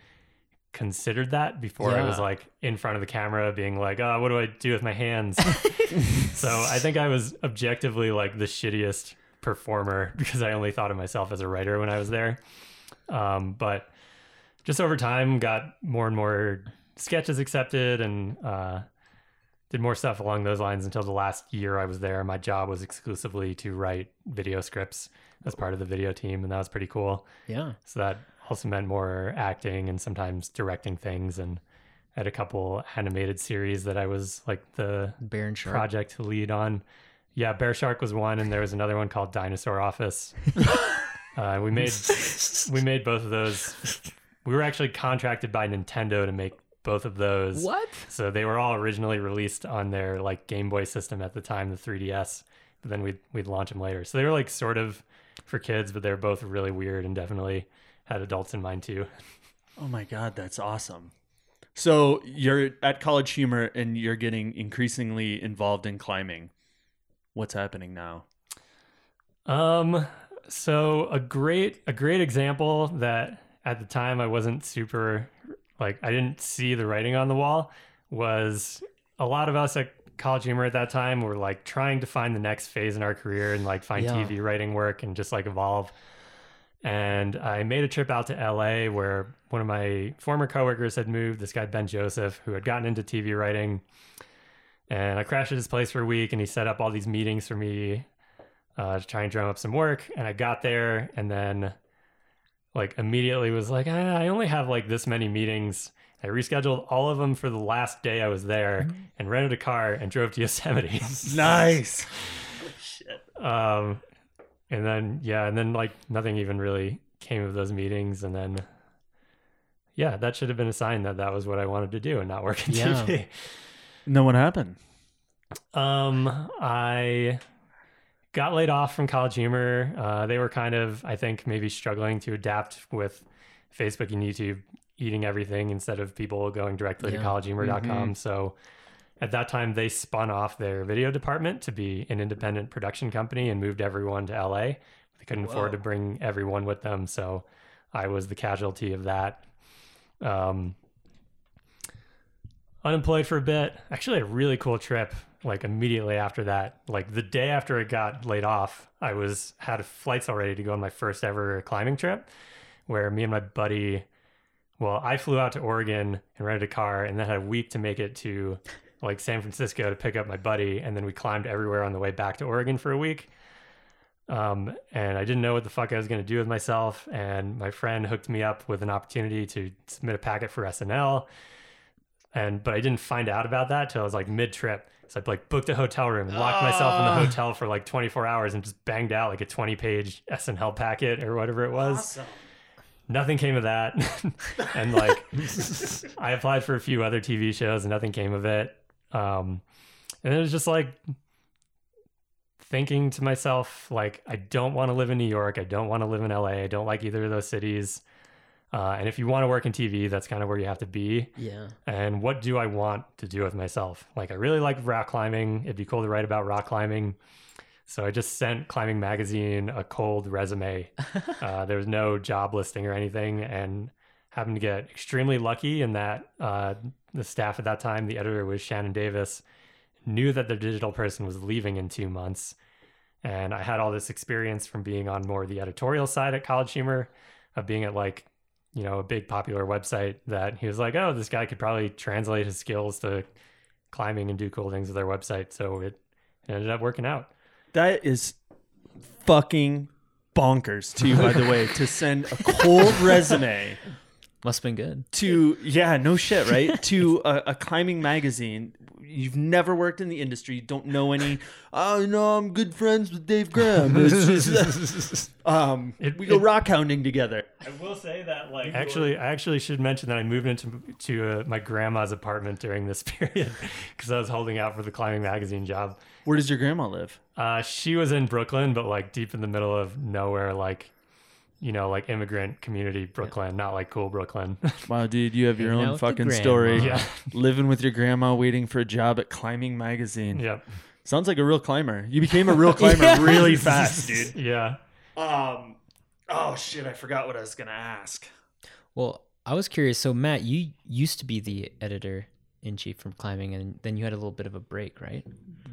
considered that before. I was like in front of the camera being like oh what do i do with my hands? So i think i was objectively like the shittiest performer because i only thought of myself as a writer when i was there. Um, but just over time got more and more sketches accepted and uh, did more stuff along those lines until the last year I was there. My job was exclusively to write video scripts as part of the video team, and that was pretty cool. Yeah. So that also meant more acting and sometimes directing things. And I had a couple animated series that I was like the Bear and Shark. project lead on. Yeah, Bear Shark was one, and there was another one called Dinosaur Office. uh, we made we made both of those. We were actually contracted by Nintendo to make both of those. What? So they were all originally released on their like Game Boy system at the time, the 3DS. But then we'd we'd launch them later. So they were like sort of for kids, but they're both really weird and definitely had adults in mind too. Oh my god, that's awesome. So you're at College Humor and you're getting increasingly involved in climbing. What's happening now? Um, so a great a great example that at the time I wasn't super like I didn't see the writing on the wall was a lot of us at College Humor at that time were like trying to find the next phase in our career and like find Yeah. TV writing work and just like evolve. And I made a trip out to LA where one of my former coworkers had moved, this guy Ben Joseph, who had gotten into TV writing. And I crashed at his place for a week and he set up all these meetings for me uh, to try and drum up some work. And I got there and then like immediately was like, "Ah, I only have like this many meetings. I rescheduled all of them for the last day I was there and rented a car and drove to Yosemite. Nice. um, and then, yeah, and then like nothing even really came of those meetings. And then, yeah, that should have been a sign that that was what I wanted to do and not work in Yeah. TV. No what happened? Um, I got laid off from College Humor. Uh, they were kind of, I think, maybe struggling to adapt with Facebook and YouTube eating everything instead of people going directly Yeah. to collegehumor.com. So at that time, they spun off their video department to be an independent production company and moved everyone to LA. They couldn't afford to bring everyone with them, so I was the casualty of that. Um, unemployed for a bit. Actually, a really cool trip. Like immediately after that, like the day after I got laid off, I was had flights already to go on my first ever climbing trip, where me and my buddy, well, I flew out to Oregon and rented a car, and then had a week to make it to like San Francisco to pick up my buddy, and then we climbed everywhere on the way back to Oregon for a week. Um, and I didn't know what the fuck I was going to do with myself. And my friend hooked me up with an opportunity to submit a packet for SNL. And but I didn't find out about that till I was like mid trip. So I like booked a hotel room, locked myself in the hotel for like 24 hours, and just banged out like a 20 page SNL packet or whatever it was. Nothing came of that. and like I applied for a few other TV shows and nothing came of it. Um, and it was just like thinking to myself, like, I don't want to live in New York. I don't want to live in LA. I don't like either of those cities. Uh, and if you want to work in TV, that's kind of where you have to be. Yeah. And what do I want to do with myself? Like, I really like rock climbing. It'd be cool to write about rock climbing. So I just sent Climbing Magazine a cold resume. uh, there was no job listing or anything, and happened to get extremely lucky in that uh, the staff at that time, the editor was Shannon Davis, knew that the digital person was leaving in two months. And I had all this experience from being on more the editorial side at College Humor, of being at like, you know, a big popular website that he was like, oh, this guy could probably translate his skills to climbing and do cool things with their website. So it ended up working out. That is fucking bonkers too, by the way, to send a cold resume Must have been good. to yeah, no shit, right? to a, a climbing magazine. You've never worked in the industry, You don't know any. Oh no, I'm good friends with Dave Graham. It's just, um, It- we go it- rock hounding together. I will say that like Actually, I actually should mention that I moved into to uh, my grandma's apartment during this period because I was holding out for the climbing magazine job. Where does your grandma live? Uh, she was in Brooklyn, but like deep in the middle of nowhere, like you know, like immigrant community Brooklyn, not like cool Brooklyn. Wow, dude, you have your own fucking story. yeah, Living with your grandma, waiting for a job at Climbing Magazine. yep, Sounds like a real climber. You became a real climber really fast, dude. yeah. Um, oh shit, I forgot what I was gonna ask. Well, I was curious. So, Matt, you used to be the editor in chief from climbing, and then you had a little bit of a break, right?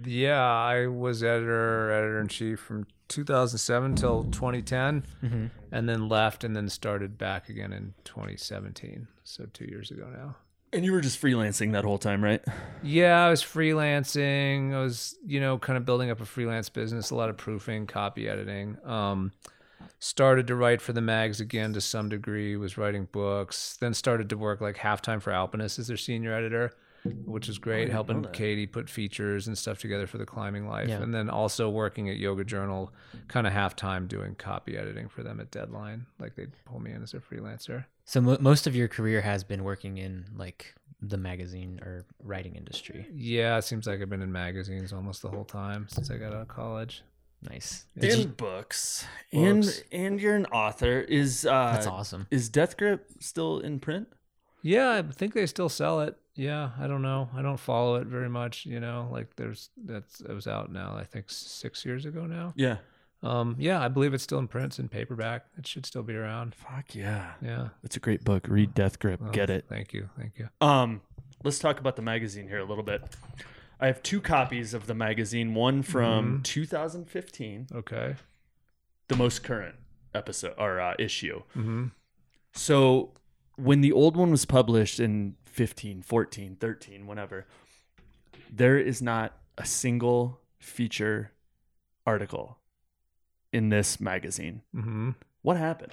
Yeah, I was editor, editor in chief from 2007 till 2010, Mm-hmm. and then left, and then started back again in 2017. So two years ago now. And you were just freelancing that whole time, right? Yeah, I was freelancing. I was, you know, kind of building up a freelance business, a lot of proofing, copy editing. Um, started to write for the mags again to some degree, was writing books, then started to work like half-time for Alpinist as their senior editor, which is great, helping Katie put features and stuff together for the climbing life. Yeah. And then also working at Yoga Journal, kind of half time doing copy editing for them at Deadline. Like they'd pull me in as a freelancer. So, mo- most of your career has been working in like the magazine or writing industry. Yeah, it seems like I've been in magazines almost the whole time since I got out of college. Nice. and books. and and you're an author. Is uh, That's awesome. Is Death Grip still in print? Yeah, I think they still sell it. Yeah, I don't know. I don't follow it very much. You know, like there's that's it was out now. I think six years ago now. Yeah. Um, yeah, I believe it's still in print. It's in paperback. It should still be around. Fuck yeah. Yeah, It's a great book. Read Death Grip. Well, Get it. Thank you, thank you. Um, let's talk about the magazine here a little bit. I have two copies of the magazine. One from 2015, Okay. the most current episode or uh, issue. Mm-hmm. So when the old one was published in 15, 14, 13, whenever, there is not a single feature article in this magazine. Mm-hmm. What happened?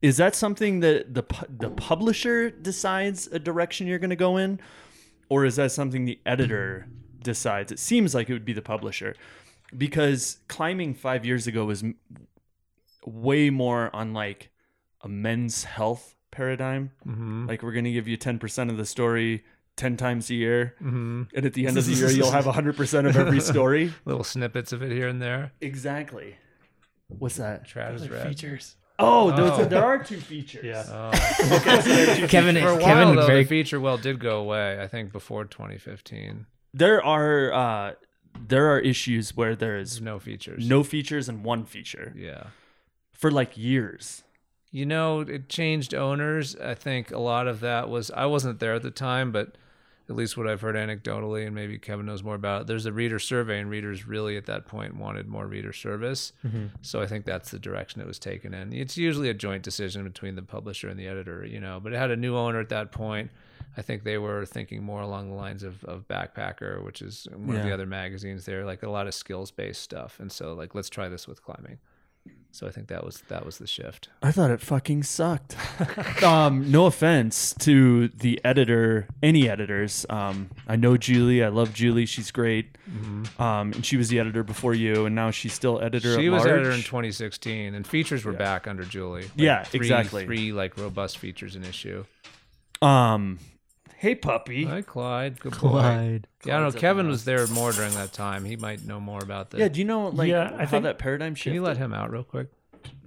Is that something that the the publisher decides a direction you're going to go in, or is that something the editor decides? It seems like it would be the publisher, because climbing five years ago was m- way more on like a men's health paradigm. Mm-hmm. Like we're going to give you ten percent of the story ten times a year, Mm-hmm. and at the end of the year you'll have hundred percent of every story. Little snippets of it here and there. Exactly. What's that? Travis read. features. Oh, those Oh. Are, there are two features. Yeah. Oh. Okay, so two Kevin, For a while, Kevin, though, very the feature well did go away. I think before 2015. There are uh, there are issues where There's no features. no features and one feature Yeah. for like years. You know, it changed owners. I think a lot of that was I wasn't there at the time, but at least what I've heard anecdotally, and maybe Kevin knows more about it. There's a reader survey, and readers really at that point wanted more reader service. Mm-hmm. So I think that's the direction it was taken in. It's usually a joint decision between the publisher and the editor, you know. But it had a new owner at that point. I think they were thinking more along the lines of, of Backpacker, which is one of the other magazines there, like a lot of skills based stuff. And so like let's try this with climbing. So I think that was that was the shift. I thought it fucking sucked. um, no offense to the editor, any editors. Um, I know Julie. I love Julie. She's great. Um, and she was the editor before you, and now she's still editor. She was large. editor in 2016, and features were back under Julie. Like, Yeah, three- exactly. Three like robust features in issue. Um, hey puppy. Hi, Clyde. Good boy. Yeah, I don't Clyde's know. up Kevin was there more during that time. He might know more about this. Yeah. Do you know like Yeah, I how think- that paradigm shift? Can you let him out real quick?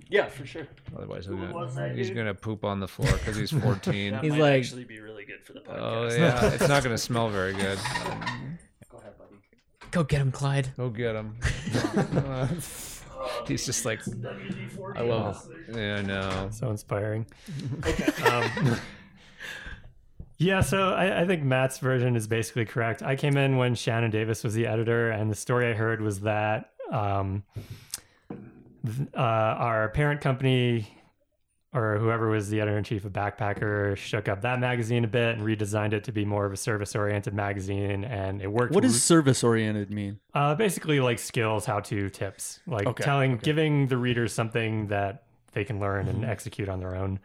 Yeah, for sure. Otherwise, he's gonna, he's gonna poop on the floor because he's 14. That He's might like- actually be really good for the podcast. oh yeah, it's not gonna smell very good. go get him, Clyde. Go get him. he's just like, I love. it. Yeah, I know. So inspiring. um, yeah, so I, I think Matt's version is basically correct. I came in when Shannon Davis was the editor, and the story I heard was that um, th- uh, our parent company or whoever was the editor in chief of Backpacker shook up that magazine a bit and redesigned it to be more of a service oriented magazine, and it worked. What does re- service oriented mean? uh, basically, like skills, how to tips, like Okay, telling, okay. giving the readers something that they can learn and execute on their own.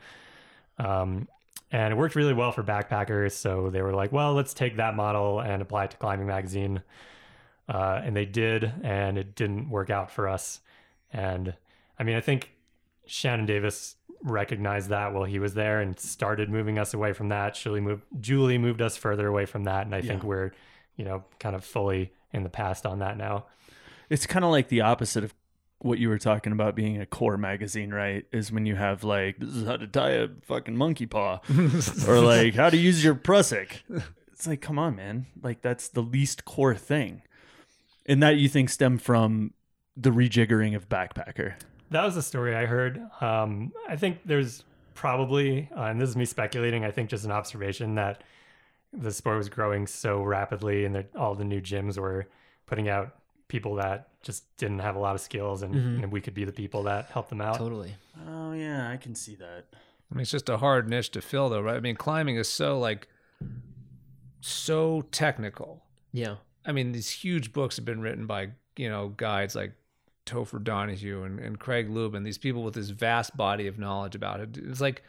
Um, and it worked really well for backpackers. So they were like, well, let's take that model and apply it to Climbing Magazine. Uh, and they did, and it didn't work out for us. And I mean, I think Shannon Davis recognized that while he was there and started moving us away from that. Julie moved, Julie moved us further away from that. And I think we're, you know, kind of fully in the past on that now. It's kind of like the opposite of what you were talking about being a core magazine, right? Is when you have like this is how to tie a fucking monkey paw, or like how to use your prusik. It's like, come on, man! Like that's the least core thing, and that you think stem from the rejiggering of Backpacker. That was the story I heard. Um, I think there's probably, uh, and this is me speculating, I think just an observation that the sport was growing so rapidly and that all the new gyms were putting out people that just didn't have a lot of skills and, Mhm. and we could be the people that help them out. Totally. Oh yeah, I can see that. I mean, it's just a hard niche to fill, though, right? I mean, climbing is so like so technical. Yeah. I mean, these huge books have been written by you know guides like Topher Donahue and, and Craig Luebben. These people with this vast body of knowledge about it. It's like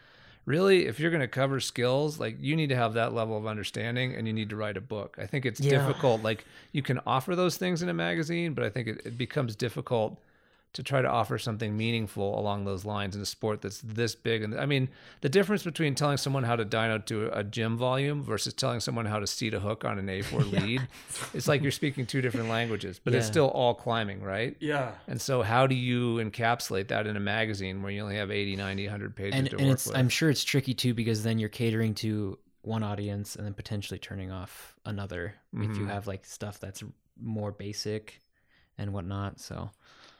really, if you're going to cover skills, like you need to have that level of understanding, and you need to write a book. I think it's Yeah. difficult. Like you can offer those things in a magazine, but I think it, it becomes difficult to try to offer something meaningful along those lines in a sport that's this big. And I mean, the difference between telling someone how to dyno to a gym volume versus telling someone how to seat a hook on an A4 lead, it's like you're speaking two different languages, but it's still all climbing, right? Yeah, And so how do you encapsulate that in a magazine where you only have 80, 90, 100 pages And, to and work it's with? I'm sure it's tricky too because then you're catering to one audience and then potentially turning off another if you Mhm. have like stuff that's more basic and whatnot. So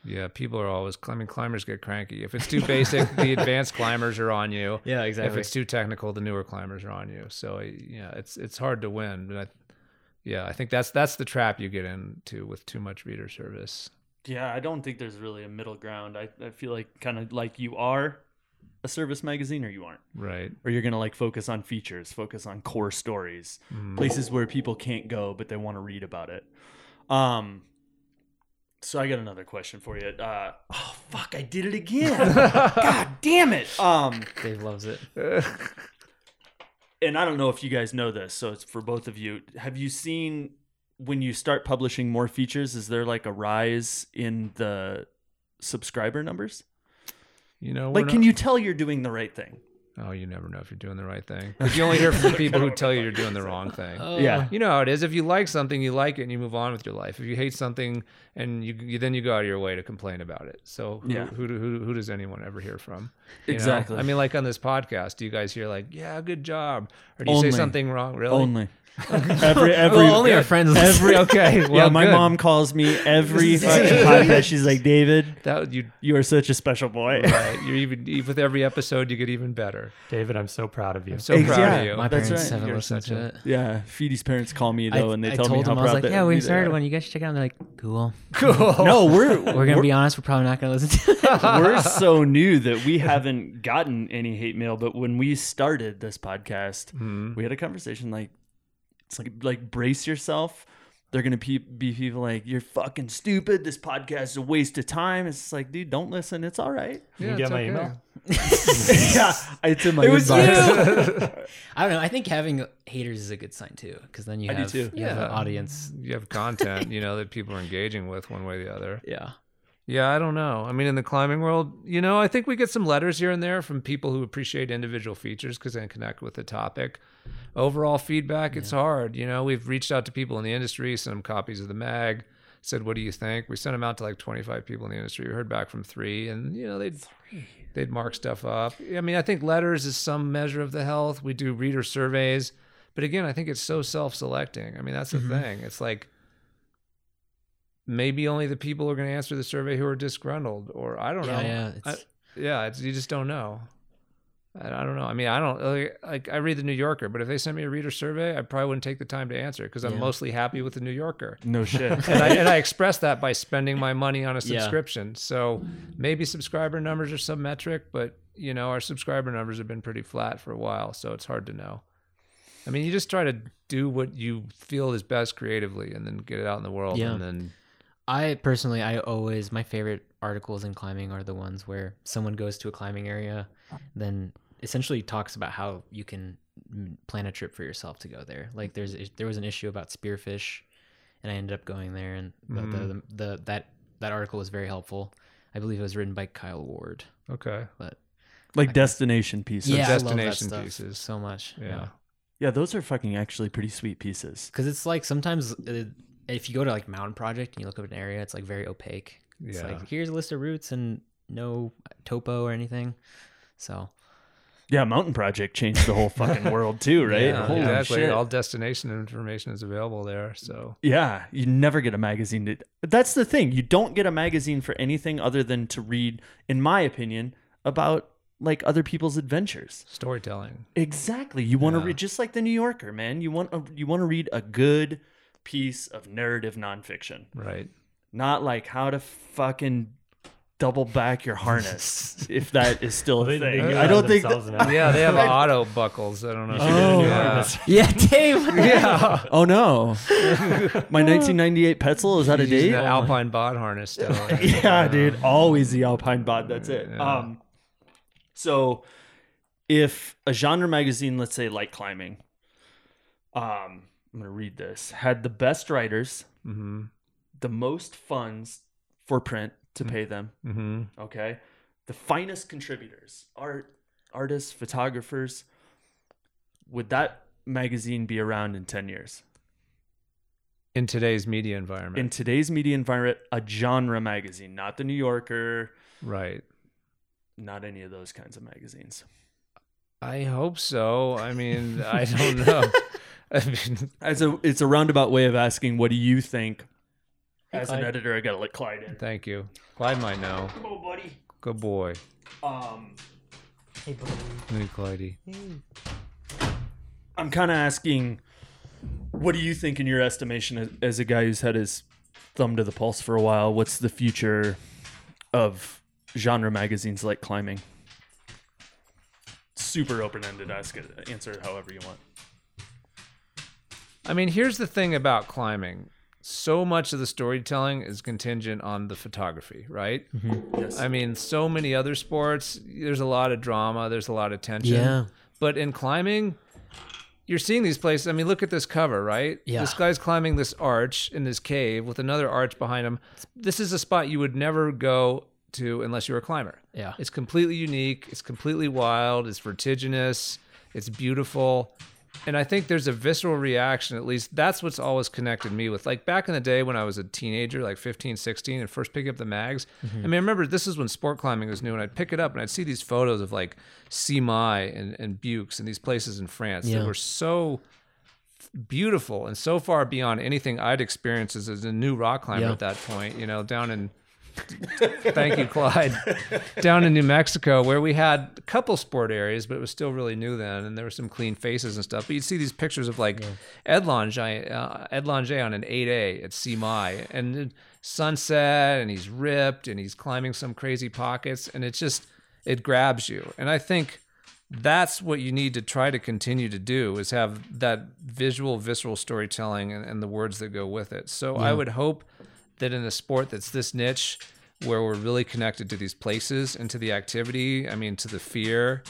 yeah, people are always climbing. Climbers get cranky. If it's too basic, the advanced climbers are on you. yeah, exactly. If it's too technical, the newer climbers are on you. So yeah, it's it's hard to win. But I, yeah, I think that's that's the trap you get into with too much reader service. yeah. I don't think there's really a middle ground. I, I feel like kind of like you are a service magazine or you aren't. Right. or you're gonna like focus on features, focus on core stories, Mm. places where people can't go but they want to read about it. Um, so I got another question for you. Uh, oh fuck, I did it again. God damn it. Um, Dave loves it. and I don't know if you guys know this, so it's for both of you. Have you seen when you start publishing more features? Is there like a rise in the subscriber numbers? You know, we're Like, can you tell you're doing the right thing? Oh, you never know if you're doing the right thing. Because you only hear from the people who tell you you're doing the wrong thing. Oh, Yeah. You know how it is. If you like something, you like it and you move on with your life. If you hate something and you, you then you go out of your way to complain about it. So who, Yeah. who, do- who, who does anyone ever hear from? You know? Exactly. I mean, like on this podcast, do you guys hear like, yeah, good job? Or do you Only. say something wrong? Really? Only. Every every Well, only our friends. every okay. Well, yeah, my good. mom calls me every fucking podcast. She's like, David, That you you are such a special boy. right. You're even even- with every episode, you get even better. David, I'm so proud of you. I'm so Ex- proud yeah. of you. My That's parents right. haven't You're listened such to a- it. Yeah, Feedy's parents call me though, I, and they I tell told me how them I was proud like, "Yeah, we started are. one. You guys should check it out." And they're like, "Cool." Cool. No, we're We're gonna be honest. We're probably not gonna listen to it. we're so new that we haven't gotten any hate mail. But when we started this podcast, Mhm. we had a conversation like, it's like like brace yourself. They're gonna pe- be people like you're fucking stupid. This podcast is a waste of time. It's like, dude, don't listen. It's all right. You Yeah, get it's my okay. email? yeah, it's in my It was inbox. I don't know. I think having haters is a good sign too, because then you I do have too. you have an Yeah. audience. You have content, you know, that people are engaging with one way or the other. Yeah. Yeah, I don't know. I mean, in the climbing world, you know, I think we get some letters here and there from people who appreciate individual features because they connect with the topic. Overall feedback, it's hard. You know, we've reached out to people in the industry, sent them copies of the mag, said, "What do you think?" We sent them out to like 25 people in the industry. We heard back from three, and you know, they'd they'd mark stuff up. I mean, I think letters is some measure of the health. We do reader surveys, but again, I think it's so self-selecting. I mean, that's the mm-hmm. thing. It's like maybe only the people who are going to answer the survey who are disgruntled, or I don't Yeah, know. yeah. I- yeah, it's, you just don't know. I, I don't know. I mean, I don't like, like I read the New Yorker, but if they sent me a reader survey, I probably wouldn't take the time to answer because I'm Yeah. mostly happy with the New Yorker. No shit. and I and I express that by spending my money on a Yeah. subscription. So maybe subscriber numbers are some metric, but you know our subscriber numbers have been pretty flat for a while, so it's hard to know. I mean, you just try to do what you feel is best creatively, and then get it out in the world, Yeah. and then I personally, I always my favorite articles in climbing are the ones where someone goes to a climbing area, then essentially talks about how you can mm, plan a trip for yourself to go there. Like there's there was an issue about spearfish, and I ended up going there, and the, the, the, the that that article was very helpful. I believe it was written by Kyle Ward, okay, but like destination pieces. yeah, I destination pieces. so much. yeah. Yeah, those are fucking actually pretty sweet pieces. because it's like sometimes uh, if you go to like mountain project and you look up an area it's like very opaque it's Yeah. like here's a list of routes and no topo or anything so Yeah, Mountain Project changed the whole fucking world too, right? Yeah, Holy exactly. shit. All destination information is available there. So Yeah, you never get a magazine to. That's the thing. You don't get a magazine for anything other than to read, in my opinion, about like other people's adventures. storytelling. Exactly. You want to Yeah. read just like the New Yorker, man. You want a, you want to read a good piece of narrative nonfiction, Right. not like how to fucking double back your harness, if that is still a They- they thing. I don't think. themselves that- Yeah, they have auto buckles. I don't know. Oh. yeah. yeah dave yeah. Oh no, my 1998 Petzl is that a Using date. the Alpine bod harness still. yeah, dude. Always the Alpine bod. That's it. Yeah. Um, so if a genre magazine, let's say like climbing, um, I'm gonna read this, had the best writers, Mm-hmm. the most funds for print to pay them. Mm-hmm. Okay, the finest contributors, art, artists, photographers. Would that magazine be around in ten years? In today's media environment. In today's media environment, a genre magazine, not the New Yorker, right. not any of those kinds of magazines. I hope so. I mean, I don't know. I mean, As a, it's a roundabout way of asking, what do you think? As an editor, I gotta let Clyde in. thank you. Clyde might know. Oh, buddy. Good boy. Um, Hey, Clydey. Hey. I'm kind of asking, what do you think, in your estimation, as, as a guy who's had his thumb to the pulse for a while, what's the future of genre magazines like climbing? Super open ended. Ask it. Answer it however you want. I mean, here's the thing about climbing. So much of the storytelling is contingent on the photography, right? Mm-hmm. Yes. I mean, so many other sports, there's a lot of drama, there's a lot of tension. Yeah. But in climbing, you're seeing these places. I mean, look at this cover, right? Yeah. This guy's climbing this arch in this cave with another arch behind him. This is a spot you would never go to unless you're a climber. Yeah. It's completely unique. It's completely wild. It's vertiginous. It's beautiful. And I think there's a visceral reaction, at least that's what's always connected me with. Like back in the day when I was a teenager, like 15, 16, and first picking up the mags. I mm-hmm. mean, I remember this is when sport climbing was new, and I'd pick it up and I'd see these photos of like Simai and, and Bukes and these places in France Yeah. that were so beautiful and so far beyond anything I'd experienced as, as a new rock climber Yeah. at that point, you know, down in thank you, Clyde, down in New Mexico, where we had a couple sport areas, but it was still really new then, and there were some clean faces and stuff. But you'd see these pictures of like Ed Lange, uh, Ed Lange on an 8A at Simai, and sunset, and he's ripped, and he's climbing some crazy pockets, and it's just it grabs you. And I think that's what you need to try to continue to do is have that visual visceral storytelling and, and the words that go with it so i would hope that in a sport that's this niche where we're really connected to these places and to the activity i mean to the fear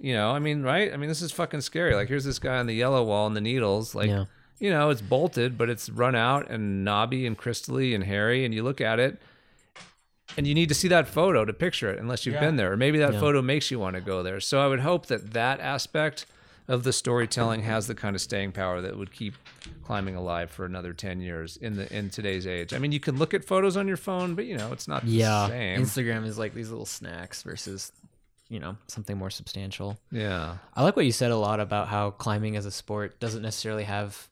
you know i mean right i mean this is fucking scary like here's this guy on the yellow wall and the needles like Yeah. you know it's bolted but it's run out and knobby and crystally and hairy and you look at it and you need to see that photo to picture it unless you've been there or maybe that Yeah. photo makes you want to go there so i would hope that that aspect of the storytelling has the kind of staying power that would keep climbing alive for another 10 years in the in today's age i mean you can look at photos on your phone but you know it's not the Yeah. same Instagram is like these little snacks versus, you know, something more substantial. yeah I like what you said a lot about how climbing as a sport doesn't necessarily have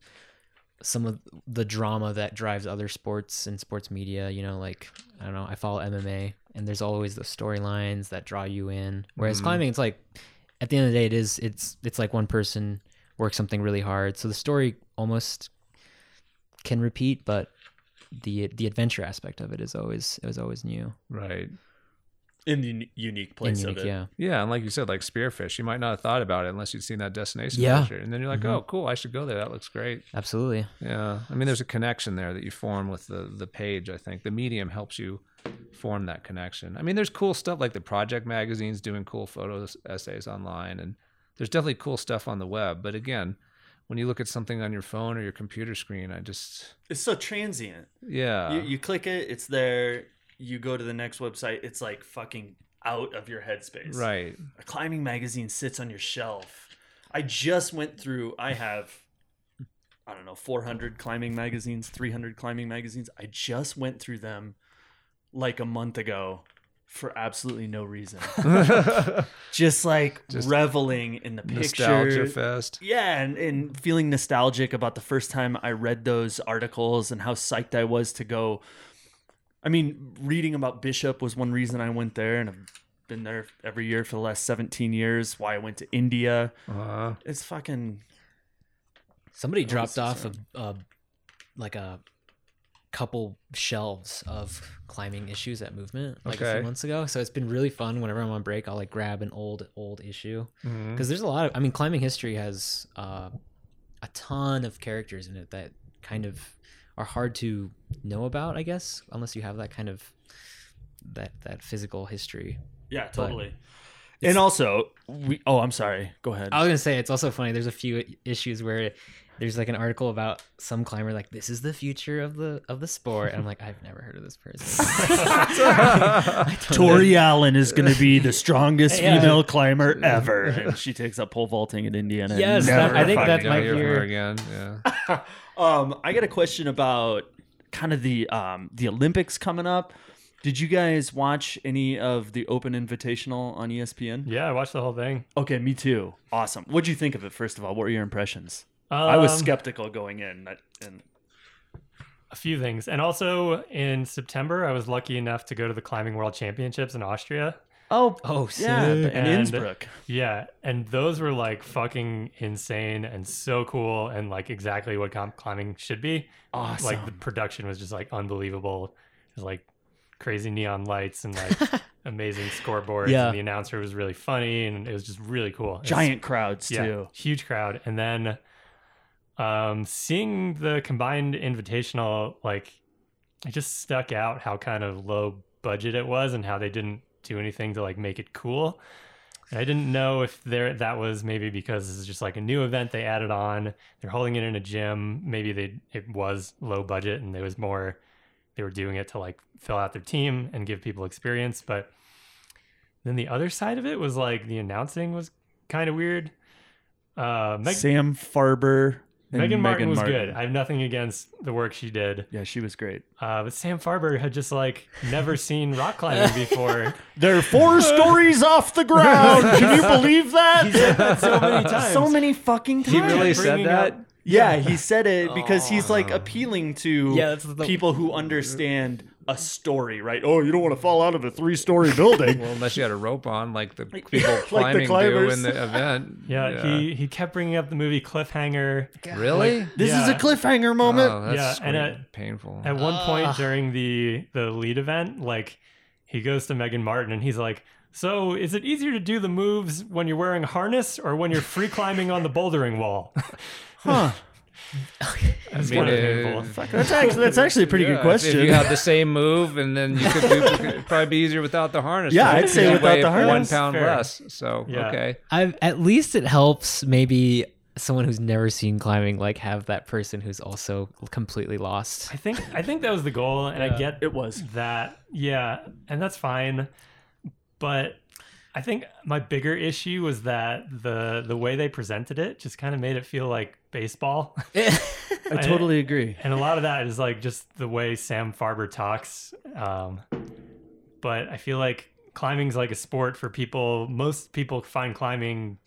some of the drama that drives other sports and sports media. You know, like I don't know, I follow MMA, and there's always the storylines that draw you in. Whereas mm-hmm. climbing, it's like at the end of the day, it is it's it's like one person works something really hard, so the story almost can repeat, but the the adventure aspect of it is always it was always new. right in the unique place and of unique, it. yeah. yeah and like you said like spearfish you might not have thought about it unless you'd seen that destination Yeah. picture. and then you're like Mhm. oh cool i should go there that looks great Absolutely. Yeah, I mean, there's a connection there that you form with the the page. I think the medium helps you form that connection. I mean, there's cool stuff like the project magazines doing cool photos essays online, and there's definitely cool stuff on the web. But again, when you look at something on your phone or your computer screen, I just It's so transient. yeah, you, you click it, it's there. You go to the next website, it's like fucking out of your headspace. right. A climbing magazine sits on your shelf. I just went through. I have, I don't know, 400 climbing magazines, 300 climbing magazines. I just went through them like a month ago for absolutely no reason. just like Just reveling in the picture. Nostalgia fest. Yeah, and, and feeling nostalgic about the first time I read those articles and how psyched I was to go. I mean, reading about Bishop was one reason I went there, and I've been there every year for the last 17 years. Why I went to India. Uh, It's fucking. Somebody dropped off a, a like a couple shelves of climbing issues at Movement like a few months ago. So it's been really fun. Whenever I'm on break, I'll like grab an old old issue because there's a lot of. I mean, climbing history has uh, a ton of characters in it that kind of are hard to know about. I guess unless you have that kind of that that physical history. Yeah, totally. And also, we. Oh, I'm sorry. Go ahead. I was gonna say it's also funny. There's a few issues where there's like an article about some climber like this is the future of the of the sport, and I'm like I've never heard of this person. Tori Allen is going to be the strongest Yeah. female climber ever. And she takes up pole vaulting in Indiana. Yes, that- I think fucking that Never might be her again. Yeah. um, I got a question about kind of the um, the Olympics coming up. Did you guys watch any of the Open Invitational on ESPN? Yeah, I watched the whole thing. Okay, me too. Awesome. What'd you think of it? First of all, what were your impressions? I was Um, skeptical going in, and a few things. And also in September, I was lucky enough to go to the Climbing World Championships in Austria. oh, oh, yeah, sick. and, And- Innsbruck. Yeah, and those were like fucking insane and so cool and like exactly what climbing should be. Awesome. Like the production was just like unbelievable. It was like crazy neon lights and like amazing scoreboards. Yeah. And the announcer was really funny and it was just really cool. It's- Giant crowds yeah, too. huge crowd. And then um seeing the combined invitational, like it just stuck out how kind of low budget it was and how they didn't do anything to like make it cool. And I didn't know if there that was maybe because this is just like a new event they added on. They're holding it in a gym. Maybe they it was low budget and there was more they were doing it to like fill out their team and give people experience. But then the other side of it was like the announcing was kind of weird. Uh, Meg- Sam Farber. and Megan Martin was Martin. good. I have nothing against the work she did. Yeah, she was great. Uh, but Sam Farber had just like never seen rock climbing before. They're four stories off the ground. Can you believe that? He said that so many times. So many fucking times. He really said that. up- Yeah, he said it because he's like oh. appealing to Yeah, that's the- people who understand a story, right? Oh, you don't want to fall out of a three-story building. Well, unless you had a rope on, like the Like people the climbing do climbers. in the event. Yeah, he he kept bringing up the movie Cliffhanger. really. this is a Yeah. cliffhanger oh, moment. Oh, that's Yeah, and scream- at- painful. At one point during the the lead event, like he goes to Megan Martin and he's like, "So is it easier to do the moves when you're wearing a harness or when you're free climbing on the bouldering wall?" Huh. It's mean, of uh. That's actually that's actually a pretty Yeah, good question. If you have the same move, and then you could do, it'd probably be easier without the harness. Yeah. I'd say without weigh the harness. one pound Fair. less. So Yeah. okay. I've, at least it helps maybe someone who's never seen climbing like have that person who's also completely lost. I think I think that was the goal, and I get it was. that. Yeah, and that's fine. But I think my bigger issue was that the the way they presented it just kind of made it feel like baseball. I totally agree. and a lot of that is like just the way Sam Farber talks. Um, but I feel like climbing's like a sport for people. Most people find climbing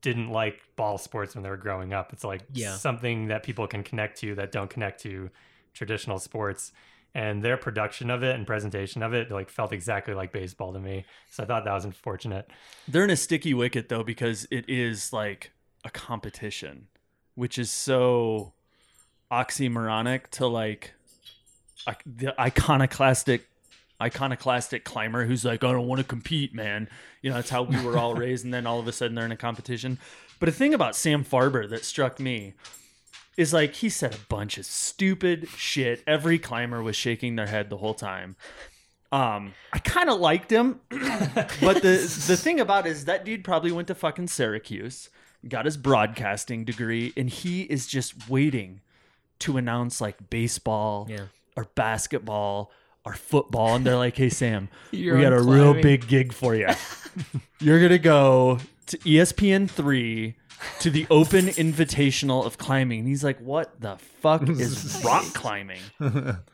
didn't like ball sports when they were growing up. It's like Yeah. something that people can connect to that don't connect to traditional sports. And their production of it and presentation of it like felt exactly like baseball to me. So I thought that was unfortunate. They're in a sticky wicket though because it is like a competition, which is so oxymoronic to like the iconoclastic iconoclastic climber who's like I don't want to compete, man. You know, that's how we were all raised and then all of a sudden they're in a competition. But a thing about Sam Farber that struck me is like he said a bunch of stupid shit. Every climber was shaking their head the whole time. Um, I kind of liked him, but the the thing about it is that dude probably went to fucking Syracuse, got his broadcasting degree, and he is just waiting to announce like baseball Yeah. or basketball or football, and they're like, "Hey Sam, You're we got a on real big gig for you. You're gonna go to ESPN three." To the Open Invitational of climbing, and he's like, "What the fuck is rock climbing?"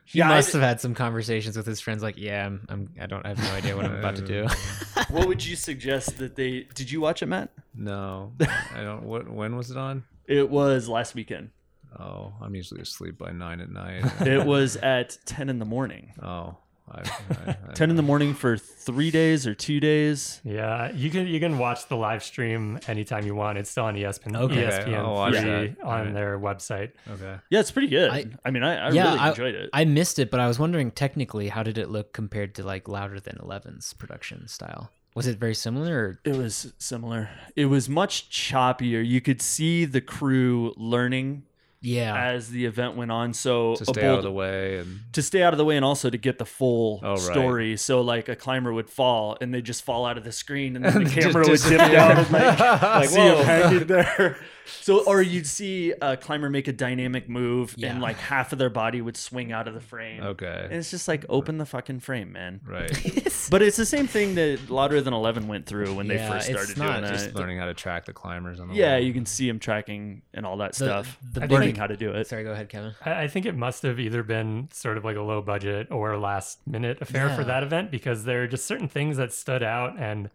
He Yeah, I- must have had some conversations with his friends like, yeah, I'm, I'm I don't I have no idea what I'm about to do. what would you suggest that they? Did you watch it, Matt? No, I don't. What? When was it on? It was last weekend. Oh, I'm usually asleep by nine at night. It was at ten in the morning. oh, I, I, I, Ten in the morning for three days or two days. Yeah, you can you can watch the live stream anytime you want. It's still on ESPN, Okay. ESPN free on Alright. their website. Okay. Yeah, it's pretty good. I, I- mean, I, I yeah, really I, enjoyed it. I missed it, but I was wondering technically how did it look compared to like Louder Than 11's production style? Was it very similar? Or? it was similar. It was much choppier. You could see the crew learning Yeah. as the event went on. So To a stay out of the way and to stay out of the way and also to get the full Oh, right. story. So like a climber would fall and they just fall out of the screen and then the Just camera would dip disappear. down and like, Like, see him hanging there. So or you'd see a climber make a dynamic move Yeah. and like half of their body would swing out of the frame. Okay. And it's just like open the fucking frame, man. Right. But it's the same thing that Louder Than Eleven went through when they Yeah, first it's started not doing just it. Learning how to track the climbers on the Yeah, wall. you can see them tracking and all that The- stuff. the learning big- how to do it. Sorry, go ahead, Kevin. I, I think it must have either been sort of like a low budget or last minute affair for that event because there are just certain things that stood out. And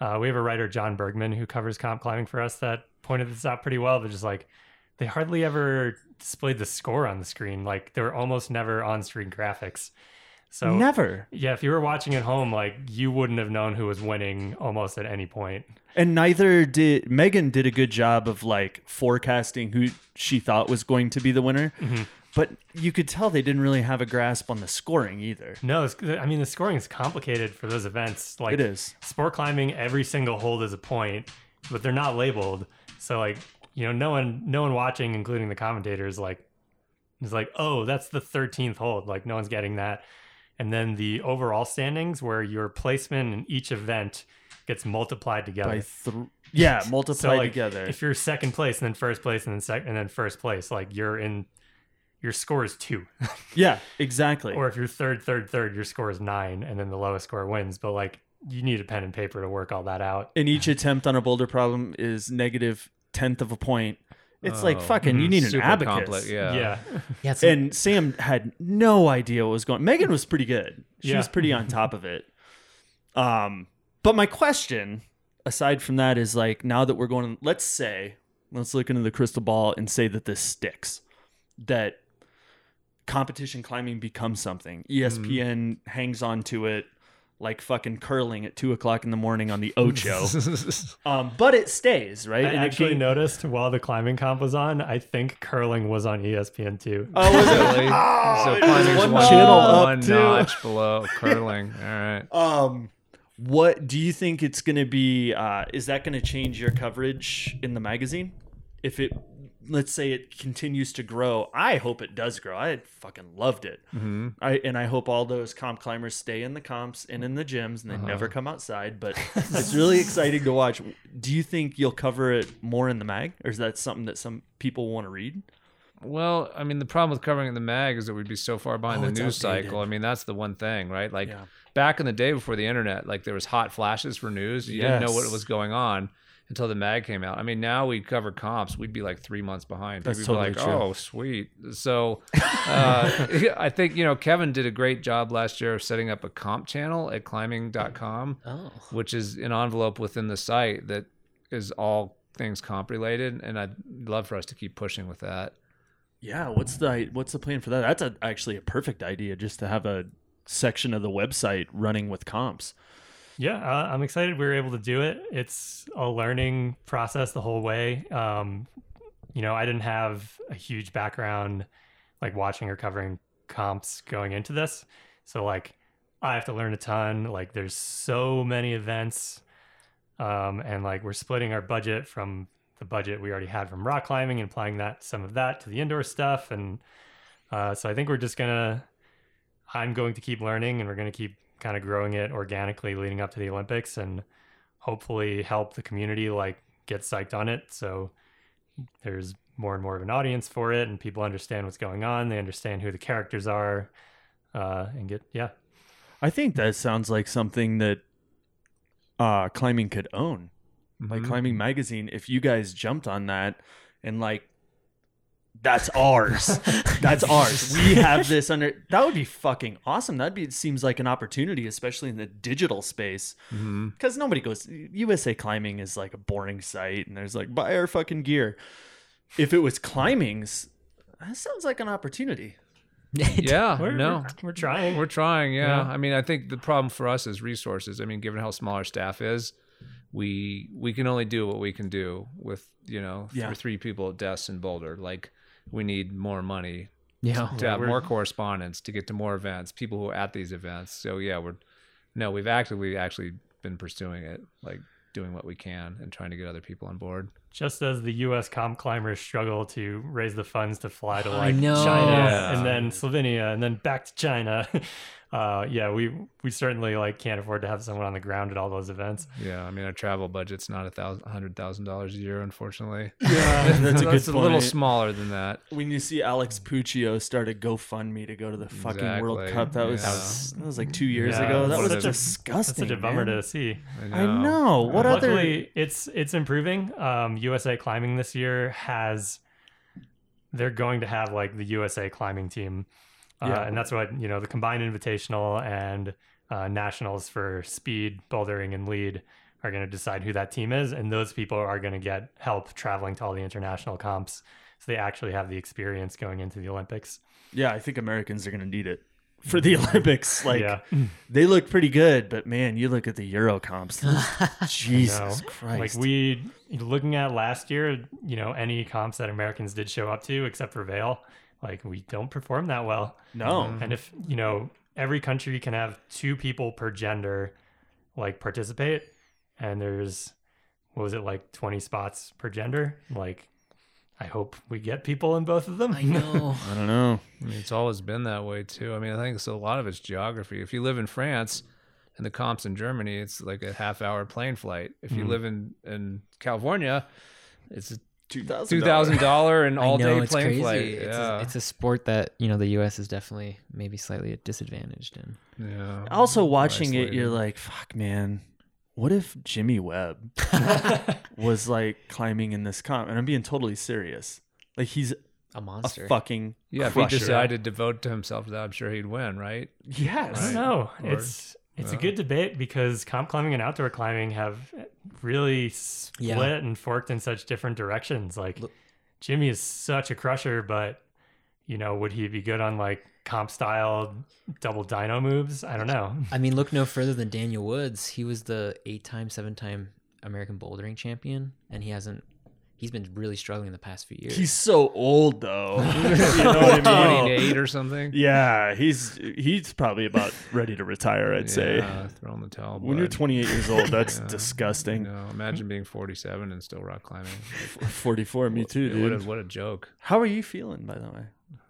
uh, we have a writer, John Bergman, who covers comp climbing for us, that pointed this out pretty well. They're just like they hardly ever displayed the score on the screen. Like there were almost never on screen graphics. So Never. yeah, if you were watching at home, like you wouldn't have known who was winning almost at any point. And neither did Megan did a good job of like forecasting who she thought was going to be the winner. Mm-hmm. But you could tell they didn't really have a grasp on the scoring either. No, it's, I mean the scoring is complicated for those events. Like It is. sport climbing, every single hold is a point, but they're not labeled. So like you know, no one, no one watching, including the commentators, like is like, oh, that's the thirteenth hold. Like no one's getting that. And then the overall standings, where your placement in each event gets multiplied together. Th- yeah, multiply so like, together. if you're second place and then first place and then second and then first place, like you're in your score is two. Yeah, exactly. or if you're third, third, third, your score is nine, and then the lowest score wins. But like, you need a pen and paper to work all that out. and each attempt on a boulder problem is negative tenth of a point. It's like Oh, fucking. You need an Super abacus. complex. Yeah. Yeah. Yeah, it's And Sam had no idea what was going. Megan was pretty good. She Yeah. was pretty on top of it. Um, but my question, aside from that, is like now that we're going, let's say, let's look into the crystal ball and say that this sticks, that competition climbing becomes something. ESPN hangs on to it like fucking curling at two o'clock in the morning on the Ocho. um, but it stays right. I And actually gain- noticed while the climbing comp was on, I think curling was on ESPN too. Oh, was it? Really? Oh, so it was climbing's one one, channel up, one too. notch below curling. All right. Um, what do you think it's going to be? Uh, is that going to change your coverage in the magazine? If it, let's say, it continues to grow, I hope it does grow. I fucking loved it. Mm-hmm. I and I hope all those comp climbers stay in the comps and in the gyms and they never come outside. But it's really exciting to watch. Do you think you'll cover it more in the mag, or is that something that some people want to read? Well, I mean, the problem with covering in the mag is that we'd be so far behind Oh, the news outdated. cycle. I mean, that's the one thing, right? Like Yeah. back in the day before the internet, like there was hot flashes for news. You didn't know what was going on until the mag came out. I mean, now we cover comps, we'd be like three months behind. That's People would be totally like, true. oh, sweet. So uh, I think, you know, Kevin did a great job last year of setting up a comp channel at climbing.com oh, which is an envelope within the site that is all things comp related and i'd love for us to keep pushing with that Yeah, what's the what's the plan for that? That's a, actually a perfect idea, just to have a section of the website running with comps. Yeah, uh, I'm excited we were able to do it. It's a learning process the whole way. Um, you know, I didn't have a huge background like watching or covering comps going into this. So like I have to learn a ton. Like there's so many events. Um, and like we're splitting our budget from the budget we already had from rock climbing and applying that some of that to the indoor stuff. And uh, so I think we're just gonna I'm going to keep learning and we're to keep kind of growing it organically leading up to the Olympics and hopefully help the community like get psyched on it. So there's more and more of an audience for it and people understand what's going on. They understand who the characters are uh, and get, yeah. I think that sounds like something that uh, climbing could own, like Mhm. climbing magazine. If you guys jumped on that and like, that's ours. that's ours. We have this under. That would be fucking awesome. That'd be. It seems like an opportunity, especially in the digital space, mm-hmm. because nobody goes. USA Climbing is like a boring site, and there's like buy our fucking gear. If it was climbing's, that sounds like an opportunity. yeah We're, no we're, we're trying. we're trying yeah. Yeah. i mean i think the problem for us is resources i mean given how small our staff is we we can only do what we can do with you know Yeah. three people at desks in boulder like we need more money yeah. to have more correspondence to get to more events people who are at these events so yeah we're no we've actively actually been pursuing it like doing what we can and trying to get other people on board Just as the U.S. comp climbers struggle to raise the funds to fly to like. China Yeah. and then Slovenia and then back to China, uh, yeah, we we certainly like can't afford to have someone on the ground at all those events. yeah i mean our travel budget's not a thousand a hundred thousand dollars a year unfortunately Yeah, that's a good a little smaller than that when you see Alex Puccio start a GoFundMe to go to the fucking World Cup, that was that was like two years Yeah, ago. That that's was such a- disgusting. That's such a bummer man. to see. I know. What other? Luckily, it's it's improving. Um, USA Climbing this year has they're going to have like the USA Climbing team, uh, Yeah. and that's what you know the combined invitational and uh, nationals for speed, bouldering, and lead are going to decide who that team is, and those people are going to get help traveling to all the international comps, so they actually have the experience going into the Olympics. Yeah, I think Americans are going to need it for the Olympics. Like yeah, they look pretty good, but man, you look at the Euro comps. those- Jesus know. Christ! Like we looking at last year, you know, any comps that Americans did show up to, except for Vail, like we don't perform that well. no. Mm-hmm. And if you know, every country can have two people per gender, like participate, and there's what was it like twenty spots per gender? Like, I hope we get people in both of them. I know. I don't know. I mean, it's always been that way too. I mean, I think it's a lot of it's geography. If you live in France and the comps in Germany, it's like a half hour plane flight. If you mm-hmm. live in in California, it's Two thousand. two thousand dollar and all know day it's plane crazy. flight. It's, yeah, a, it's a sport that you know the U.S. is definitely maybe slightly disadvantaged in. yeah. Also, watching it, you're like, "Fuck, man." What if Jimmy Webb was like climbing in this comp? And I'm being totally serious. Like he's A a monster. fucking yeah. If he decided to vote to himself that, I'm sure he'd win, right? Yes. I don't know. Or- it's it's a good debate because comp climbing and outdoor climbing have really split Yeah. and forked in such different directions. Like Look- Jimmy is such a crusher, but you know, would he be good on like comp style double dyno moves? I don't know. I mean, look no further than Daniel Woods. He was the eight-time, seven-time American bouldering champion, and he hasn't. He's been really struggling in the past few years. He's so old though. you know what I mean? 28 or something. Yeah, he's he's probably about ready to retire. I'd say. Yeah, throwing the towel. When you're 28 years old, that's Yeah. disgusting. No, imagine being 47 and still rock climbing. 44, me too, What a, dude. what a joke. How are you feeling, by the way?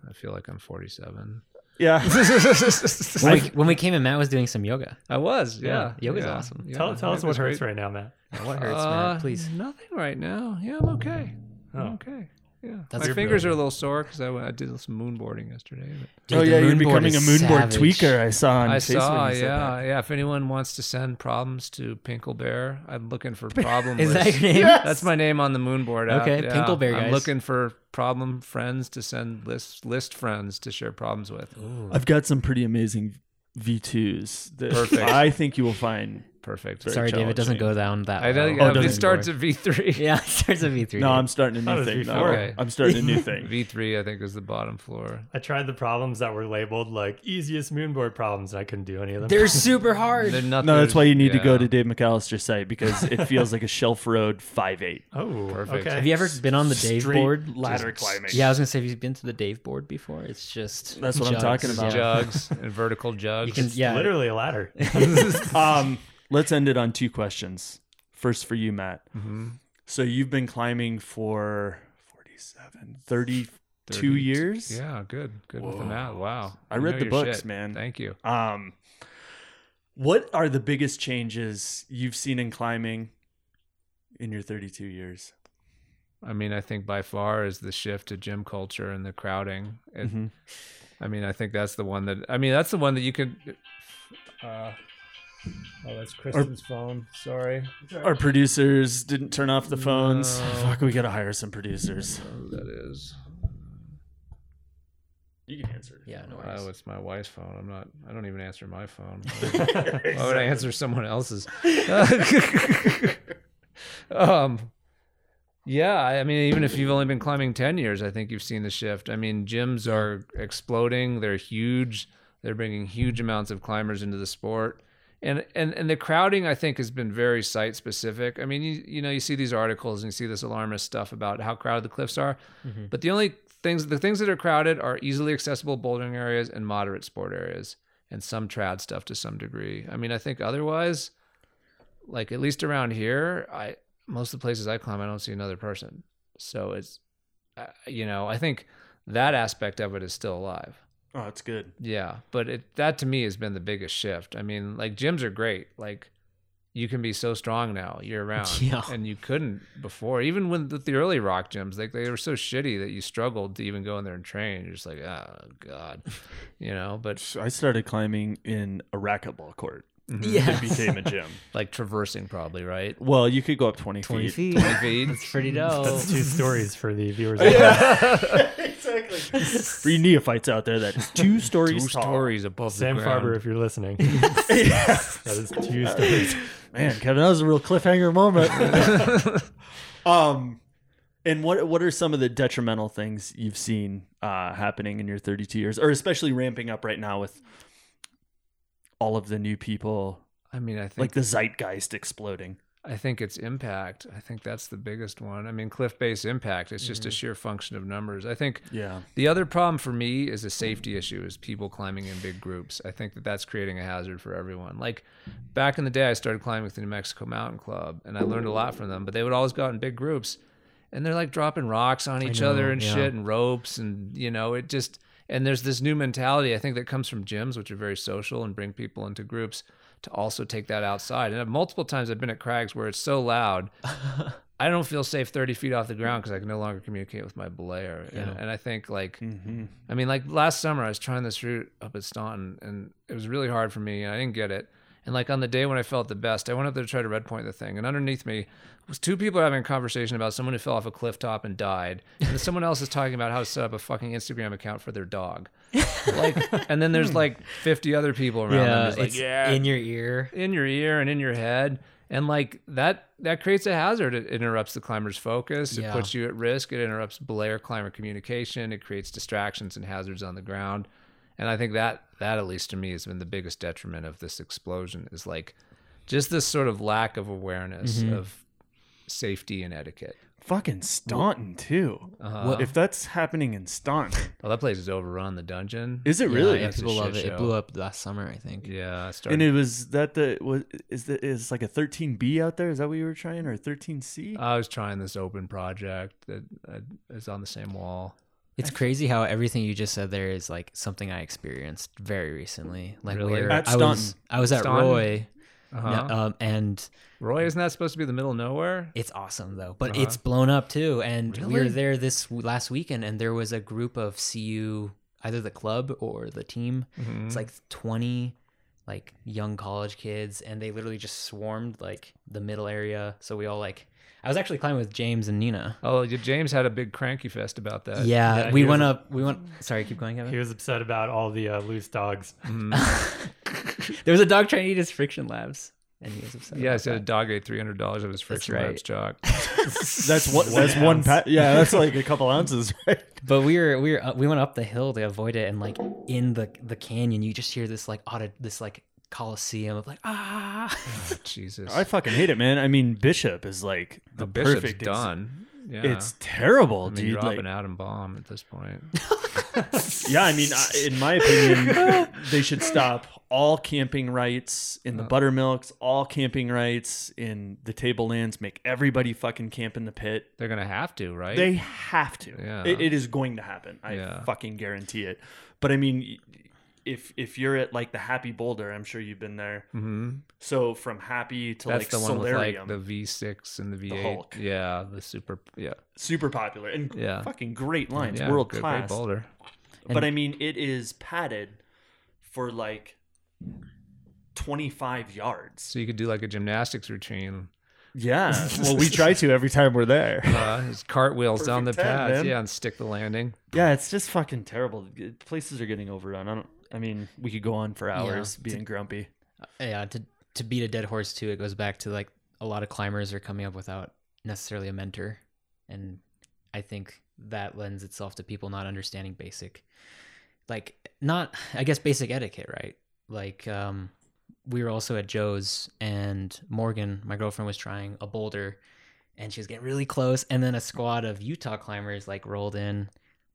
I feel like I'm 47. Yeah. when, we, when we came in, Matt was doing some yoga. I was, yeah. Yeah, yoga's yeah, awesome. yeah. tell tell us what hurts great. right now, Matt. What hurts, Uh, Matt? Please. Nothing right now. Yeah, I'm okay. I'm Oh. okay. Yeah. That's My a- fingers are a little sore because I, I did some moonboarding yesterday. but- Dude, oh yeah, you're moonboard becoming a is moonboard savage. tweaker. I saw on I Facebook. saw, yeah, that. yeah. If anyone wants to send problems to Pinkle Bear, I'm looking for problem. Is that your name? That's my name on the Moonboard app. Okay, yeah. Pinkle Bear, I'm looking for problem friends to send list list friends to share problems with. I've got some pretty amazing V2s that Perfect. I think you will find. Perfect. Very Sorry, Dave. It doesn't go down that. I don't, well. Oh, it it? starts at V3. Yeah, it starts at V three. No, I'm starting a new it thing. before. No, Okay. I'm starting a new thing. V3, I think, is the bottom floor. I tried the problems that were labeled like easiest moonboard problems. and I couldn't do any of them. They're super hard. They're not- No, that's why you need to go to Dave McAllister's site because it feels like a Shelf Road five eight. oh, Perfect. Okay. Have you ever been on the Dave Straight board? ladder climbing. Yeah, I was gonna say, have you been to the Dave board before? It's just That's what I'm talking about. Jugs and vertical jugs. You can, yeah, Literally a ladder. Um, let's end it on two questions. First for you, Matt. Mhm. So you've been climbing for 47, 32 30 years. Yeah, good. Good with the Whoa. math. Wow. I You read the books, shit. man. Thank you. Um, what are the biggest changes you've seen in climbing in your 32 years? I mean, I think by far is the shift to gym culture and the crowding. It, Mhm. I mean, I think that's the one that. I mean, that's the one that you could. Uh, oh, that's Kristen's phone. Sorry. Our producers didn't turn off the phones. No. Fuck, we gotta hire some producers. Oh, that is. You can answer. yeah, no Oh, it's my wife's phone. I'm not. I don't even answer my phone. Why would I answer someone else's? um, yeah. I I mean, even if you've only been climbing ten years, I think you've seen the shift. I mean, gyms are exploding. They're huge. They're bringing huge amounts of climbers into the sport. And, and and the crowding I think has been very site specific. I mean, you, you know, you see these articles and you see this alarmist stuff about how crowded the cliffs are, but the only things the things that are crowded are easily accessible bouldering areas and moderate sport areas and some trad stuff to some degree. I mean, I think otherwise, like at least around here, I most of the places I climb, I don't see another person. So it's, uh, you know, I think that aspect of it is still alive. Oh, that's good. Yeah, but it that to me has been the biggest shift. I mean, like gyms are great. Like you can be so strong now year round, Yeah. and you couldn't before. Even when the, the early rock gyms, like they were so shitty that you struggled to even go in there and train. You're just like, oh god, you know. But I started climbing in a racquetball court. Yeah. It became a gym. like traversing, probably right. Well, you could go up 20, 20 feet. feet. 20 feet. That's pretty dope. That's two stories for the viewers. at home. exactly. For you neophytes out there, that is two stories Two tall. stories above Sam the ground. Farber, if you're listening. that is two stories. Man, Kevin, that was a real cliffhanger moment. um, and what what are some of the detrimental things you've seen uh, happening in your 32 years, or especially ramping up right now with all of the new people, I mean, I think like the zeitgeist exploding? I think it's impact. I think that's the biggest one. I mean, cliff base impact. It's just a mm. sheer function of numbers. I think Yeah. the other problem for me is a safety issue. Is people climbing in big groups. I think that that's creating a hazard for everyone. Like back in the day, I started climbing with the New Mexico Mountain Club, and I learned a lot from them. But they would always go out in big groups, and they're like dropping rocks on each know, other and yeah. shit and ropes, and you know, it just and there's this new mentality I think that comes from gyms, which are very social and bring people into groups to also take that outside. And multiple times I've been at crags where it's so loud I don't feel safe 30 feet off the ground because I can no longer communicate with my belayer. Yeah. And, and I think like, Mm-hmm. I mean, like last summer I was trying this route up at Staunton and it was really hard for me and I didn't get it. And like on the day when I felt the best, I went up there to try to red point the thing. And underneath me was two people having a conversation about someone who fell off a cliff top and died. And someone else is talking about how to set up a fucking Instagram account for their dog. Like, and then there's like 50 other people around them. Yeah, just like, yeah, in your ear. in your ear and in your head and like that that creates a hazard it interrupts the climber's focus it Yeah. puts you at risk it interrupts belayer climber communication it creates distractions and hazards on the ground and i think that that at least to me has been the biggest detriment of this explosion is like just this sort of lack of awareness Mm-hmm. of safety and etiquette Fucking Staunton too. uh-huh. If that's happening in Staunton, well that place is overrun the dungeon is it really? yeah, people love shit it. It blew up last summer, I think. yeah it started And it was that the was is the is like a 13B out there? Is that what you were trying or 13C? i was trying this open project that uh, is on the same wall It's crazy how everything you just said there is like something I experienced very recently. Like Really? where At I was Staunton. I was at Staunton? Roy, uh-huh. um, and roy isn't that supposed to be the middle of nowhere it's awesome though. But Uh-huh. it's blown up too. And we Really? were there this w- last weekend, and there was a group of CU, either the club or the team. Mhm. It's like twenty like young college kids, and they literally just swarmed like the middle area. So we all like. I was actually climbing with James and Nina. Oh, James had a big cranky fest about that. yeah, yeah, we went was- up. We went. Sorry, keep going, Kevin. He was upset about all the uh, loose dogs. There was a dog trying to eat his friction labs, and he was upset. Yeah, I about said a dog ate three hundred dollars of his friction right. labs chalk. That's one. That's one. Pa- yeah, that's like a couple ounces, right? But we were we were uh, we went up the hill to avoid it, and like in the the canyon, you just hear this like auto this like coliseum of like ah. Jesus, I fucking hate it, man. I mean, Bishop is like the the bishop's perfect. ex- done. Yeah, It's terrible, I mean, dude. you're Like, dropping atom bomb at this point. yeah, I mean, I- in my opinion, they should stop all camping rights in the buttermilks, all camping rights in the tablelands. Make everybody fucking camp in the pit. They're gonna have to, right? They have to. Yeah. It, it is going to happen. I Yeah. fucking guarantee it. But I mean, if if you're at like the Happy Boulder, I'm sure you've been there. hmm So from Happy to That's like the one with like the V6 and the V8. Hulk. Yeah, the super. Yeah, super popular and Yeah. fucking great lines, yeah, world good, class. Great boulder. But I mean, it is padded for like 25 yards. So you could do like a gymnastics routine. Yeah. well, we try to every time we're there. Uh, his cartwheels down the Perfect 10, pads, yeah, and stick the landing. Yeah, it's just fucking terrible. Places are getting overrun. I don't. I mean, we could go on for hours being grumpy. yeah, to to beat a dead horse too, it goes back to like a lot of climbers are coming up without necessarily a mentor, and I think that lends itself to people not understanding basic, like not I guess basic etiquette, right? Like um, we were also at Joe's, and Morgan, my girlfriend, was trying a boulder, and she was getting really close, and then a squad of Utah climbers like rolled in,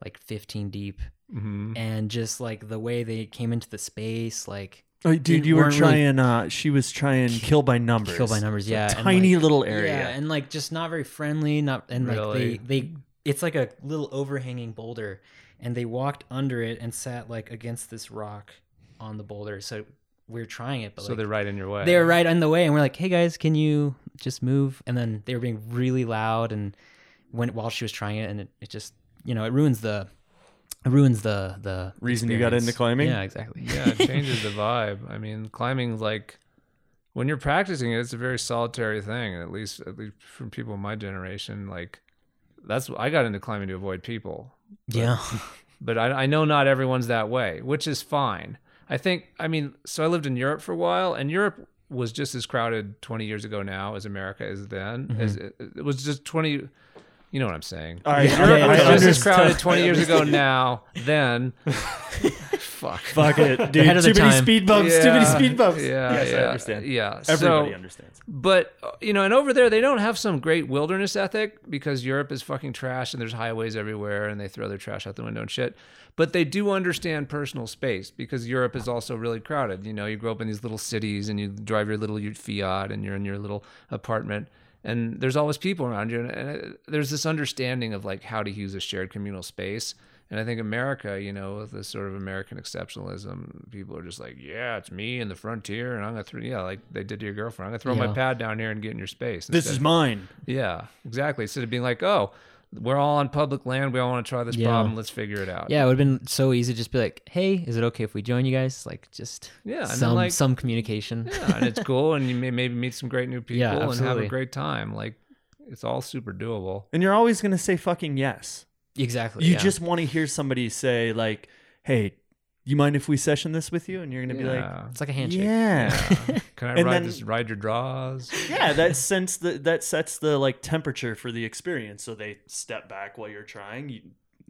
like 15 deep, hmm and just like the way they came into the space, like Oh, dude, you were weren't really- trying. uh She was trying kill by numbers. kill by numbers yeah tiny like- little area. yeah and like just not very friendly not and like they they it's like a little overhanging boulder and they walked under it and sat like against this rock on the boulder so we are trying it but So like, they're right in your way. They're right in the way and we're like hey guys can you just move and then they were being really loud and when while she was trying it and it, it just you know it ruins the it ruins the the Reason you got into climbing? yeah exactly yeah, it changes the vibe. I mean, climbing like when you're practicing it, it's a very solitary thing. At least, at least from people in my generation, like that's I got into climbing to avoid people. yeah But I, I know not everyone's that way, which is fine. I think. I mean, so I lived in Europe for a while, and Europe was just as crowded 20 years ago now as America is then. Mm-hmm. As it, it was just 20. You know what I'm saying? I, Yeah, Europe yeah, was yeah. just as crowded 20 years ago now. Then, fuck. Fuck it, dude. Ahead of too the many time. speed bumps. Too many speed bumps. Yeah, yes, yeah, I understand. Yeah, Everybody so, understands. But uh, you know, and over there they don't have some great wilderness ethic because Europe is fucking trash and there's highways everywhere and they throw their trash out the window and shit. But they do understand personal space because Europe is also really crowded. You know, you grow up in these little cities and you drive your little Fiat and you're in your little apartment and there's always people around you and, and uh, there's this understanding of like how to use a shared communal space And I think America, you know, with this sort of American exceptionalism, people are just like, yeah, it's me and the frontier, and I'm gonna throw, yeah, like they did to your girlfriend. I'm gonna throw my pad down here and get in your space. This is mine. yeah, exactly. Instead of being like, oh, we're all on public land, we all want to try this Yeah. problem, let's figure it out. Yeah, it would have been so easy to just be like, "Hey, is it okay if we join you guys?" Like just Yeah, and some like- some communication. Yeah, and it's cool, and you may maybe meet some great new people Yeah, and have a great time. Like, it's all super doable. And you're always gonna say fucking yes. exactly. You yeah. just want to hear somebody say like, "Hey, you mind if we session this with you?" And you're gonna be like, it's like a handshake. "Yeah." Can I And ride then- this? Ride your draws? yeah, that sense the that sets the like temperature for the experience. So they step back while you're trying. You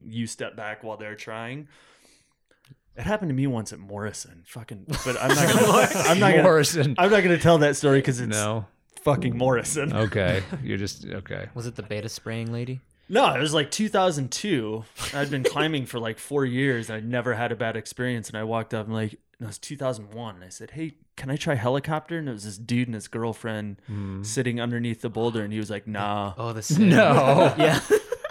you step back while they're trying. It happened to me once at Morrison. Fucking, but I'm not gonna. I'm not gonna. Morrison. I'm not gonna tell that story because it's no. fucking Morrison. Okay, you're just okay. Was it the beta spraying lady? No, it was like 2002. I'd been climbing for like four years. And I'd never had a bad experience. And I walked up and like, it was 2001. And I said, Hey, can I try helicopter? And it was this dude and his girlfriend sitting underneath the boulder. And he was like, Nah. Oh, the No. yeah.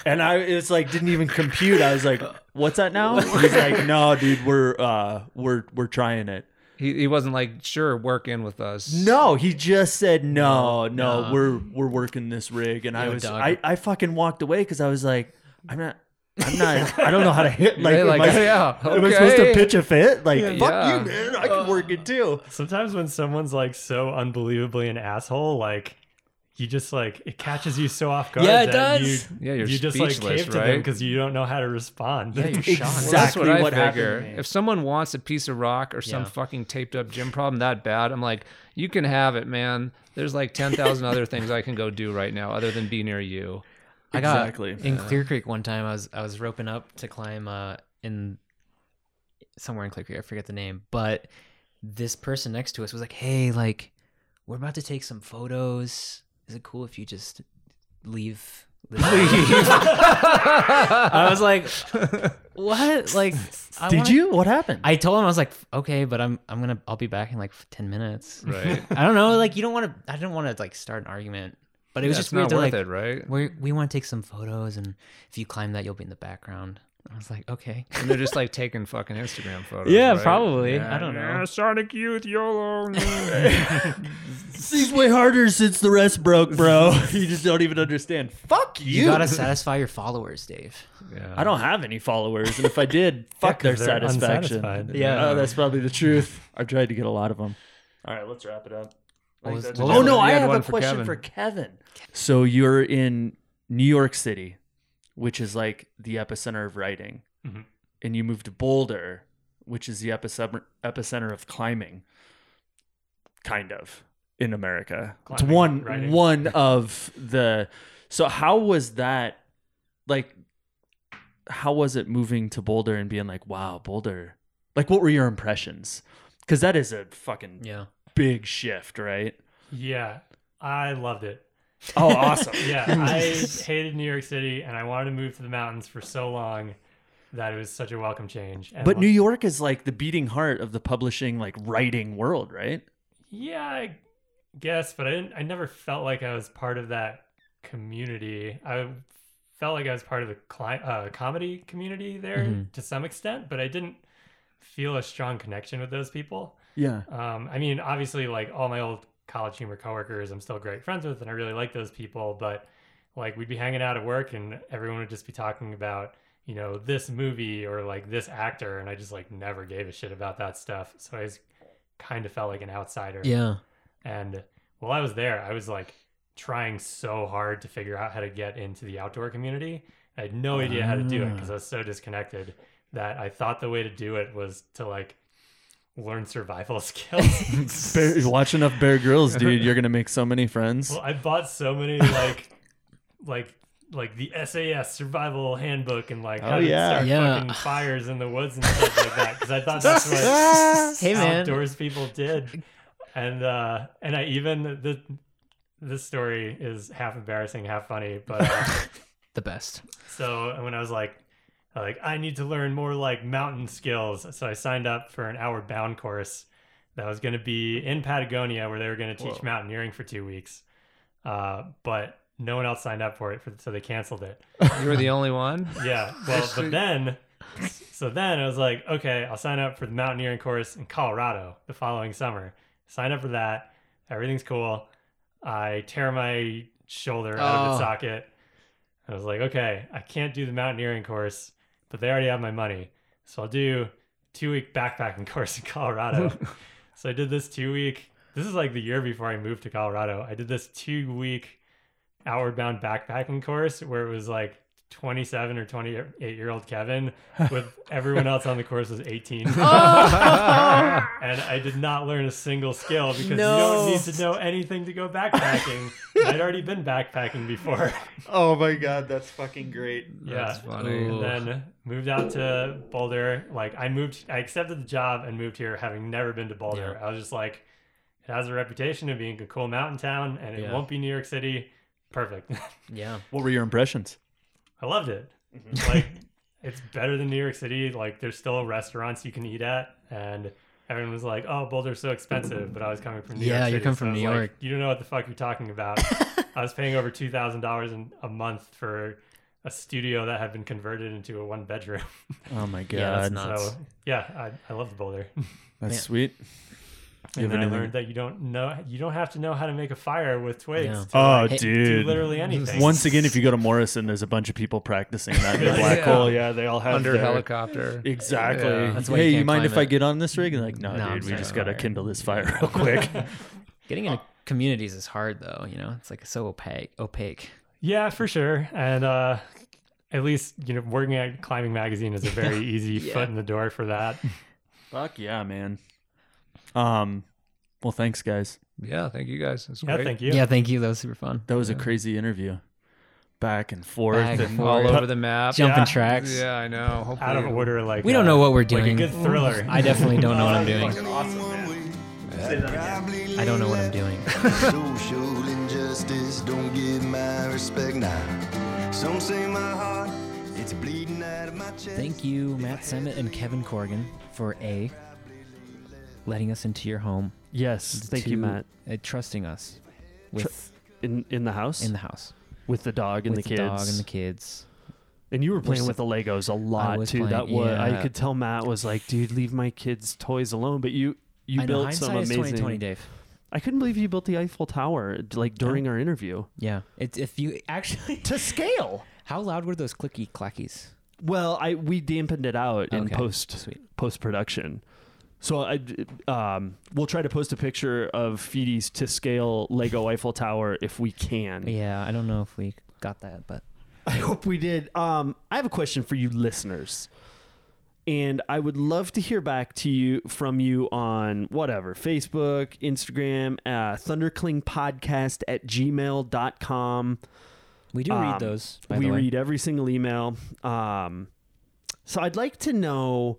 And I, it's like, didn't even compute. I was like, What's that now? He's like, No, dude, we're, uh, we're, we're trying it. He he wasn't like sure work in with us. No, he just said no, no, no. we're we're working this rig, and I Yo, was dog. I, I fucking walked away because I was like, I'm not, I'm not, I don't know how to hit like, Like, am like I, yeah, okay. am I supposed to pitch a fit? Like, fuck Yeah. you, man, I can work it too. Sometimes when someone's like so unbelievably an asshole, like you just like it catches you so off guard. Yeah, it that does. You, Yeah, you're you just like speechless, cave to them right? because you don't know how to respond. Yeah, you're shocked. Exactly. That's what I what happened figure. to. If someone wants a piece of rock or some Yeah. fucking taped up gym problem that bad, I'm like, you can have it, man. There's like ten thousand other things I can go do right now other than be near you. I got Exactly. in Clear Creek one time. I was I was roping up to climb uh in somewhere in Clear Creek. I forget the name, but this person next to us was like, "Hey, like, we're about to take some photos. Is it cool if you just leave?" I was like, "What? Like, I Did wanna- you? What happened? I told him I was like, "Okay, but I'm I'm gonna I'll be back in like ten minutes." Right. I don't know. Like, you don't want to. I didn't want to like start an argument, but it was Yeah, just it's weird. not They're worth like, it, right? we we want to take some photos, and if you climb that, you'll be in the background. I was like, okay. And they're just like taking fucking Instagram photos. Yeah, right? probably. Yeah. I don't know. Sonic Youth YOLO. These way harder since the rest broke, bro. you just don't even understand. Fuck you. You gotta satisfy your followers, Dave. yeah. I don't have any followers, and if I did, fuck 'cause their satisfaction. Yeah. Oh, that's probably the truth. I tried to get a lot of them. All right, let's wrap it up. I was- that's what it. was oh no, I have a for question Kevin. for Kevin. So you're in New York City, which is like the epicenter of writing, Mhm. and you moved to Boulder, which is the epicenter epicenter of climbing, kind of in America. it's one writing. one of the. So how was that? Like, how was it moving to Boulder and being like, wow, Boulder? Like, what were your impressions? Because that is a fucking Yeah. big shift, right? Yeah, I loved it. Oh, awesome. Yeah, I hated New York City, and I wanted to move to the mountains for so long that it was such a welcome change. And But New York is like the beating heart of the publishing, like writing world, right? Yeah, I guess, but I didn't. I never felt like I was part of that community. I felt like I was part of the cli- uh, comedy community there Mhm. to some extent, but I didn't feel a strong connection with those people. Yeah. Um, I mean, obviously, like all my old college humor coworkers, I'm still great friends with, and I really like those people. But like, we'd be hanging out at work, and everyone would just be talking about, you know, this movie or like this actor, and I just like never gave a shit about that stuff. So I was kind of felt like an outsider. Yeah. And while I was there, I was like trying so hard to figure out how to get into the outdoor community. I had no idea how to do it because I was so disconnected that I thought the way to do it was to like learn survival skills. Bear, watch enough Bear Grylls, dude. You're gonna make so many friends. well, I bought so many like like like the SAS survival handbook and like how Oh, to yeah. start Yeah. fucking fires in the woods and stuff like that because I thought that's what Hey man. outdoors people did and uh and i even the this story is half embarrassing half funny but uh, The best. so when i was like like i need to learn more like mountain skills so i signed up for an outward bound course that was going to be in patagonia where they were going to teach Whoa. mountaineering for two weeks uh but no one else signed up for it for, so they canceled it You were the only one. yeah well but then so then I was like, okay, I'll sign up for the mountaineering course in Colorado the following summer. Sign up for that. Everything's cool. I tear my shoulder out of Oh. its socket. I was like, okay, I can't do the mountaineering course, but they already have my money. So I'll do two week backpacking course in Colorado. so I did this two week. This is like the year before I moved to Colorado. I did this two week outward bound backpacking course where it was like 27 or 28 year old Kevin with everyone else on the course was 18. and I did not learn a single skill because you don't need to know anything to go backpacking. I'd already been backpacking before. Oh my god, that's fucking great. yeah. That's funny. Ooh. And then moved out to Boulder. Like I moved, I accepted the job and moved here having never been to Boulder. I was just like, it has a reputation of being a cool mountain town and it Yeah. won't be New York City. Perfect. Yeah. What were your impressions? I loved it. Mm-hmm. Like it's better than New York City. Like there's still restaurants you can eat at, and everyone was like, "Oh, Boulder's so expensive," but I was coming from New Yeah, York. Yeah, you're City, so from I was New like, York. you don't know what the fuck you're talking about. I was paying over two thousand dollars a month for a studio that had been converted into a one bedroom. Oh my god, Yeah, that's nuts. So yeah, I, I loved Boulder. That's Man. sweet. You and have then I anything- learned that you don't know you don't have to know how to make a fire with twigs. Yeah. to, Oh, like, Hey, do dude. literally anything. Once again, if you go to Morrison, there's a bunch of people practicing that in the black Yeah. hole. Yeah, they all have Under their- helicopter. Exactly. Yeah. That's why you hey, you can't mind climb if I get on this rig? And like, no, No, dude, we just gotta Fire. kindle this fire real quick. Getting into communities is hard though. You know, it's like so opaque. Opaque. Yeah, for sure. And uh at least, you know, working at Climbing Magazine is a very easy Yeah. foot in the door for that. Fuck yeah, man. Um, well, thanks, guys. Yeah, thank you guys. That's Yeah, great. thank you. Yeah. Thank you. That was super fun. That was a crazy interview. Back and forth. Back and and forth. All over the map. Jumping Yeah. tracks. Yeah, I know. Hopefully, Out of order, like We don't uh, know what we're Like a doing. good thriller. I definitely don't know what I'm doing. Awesome, man. Say that again. I don't know what I'm doing. Social injustice don't get my respect now. Some say my heart, it's bleeding out of my chest. Thank you, Matt Samet and Kevin Corrigan, for a letting us into your home. Yes, thank you, Matt. Uh, trusting us with In in the house, in the house with the dog and the kids. with the the kids, dog and the kids. And you were playing with the Legos a lot too. playing- that was I could tell Matt was like, "Dude, leave my kids' toys alone." But you you I built hindsight some amazing. 2020, Dave. I couldn't believe you built the Eiffel Tower like during our interview Yeah, it's if you actually. to scale. How loud were those clicky clackies? Well, I we dampened it out in Okay, post post production. So I um we'll try to post a picture of Feedy's to scale Lego Eiffel Tower if we can. Yeah, I don't know if we got that, but I hope we did. Um, I have a question for you listeners. And I would love to hear back to you from you on whatever Facebook, Instagram, uh, thunderclingpodcast at gmail.com. we do Um, read those. By we the way. read every single email. Um, so I'd like to know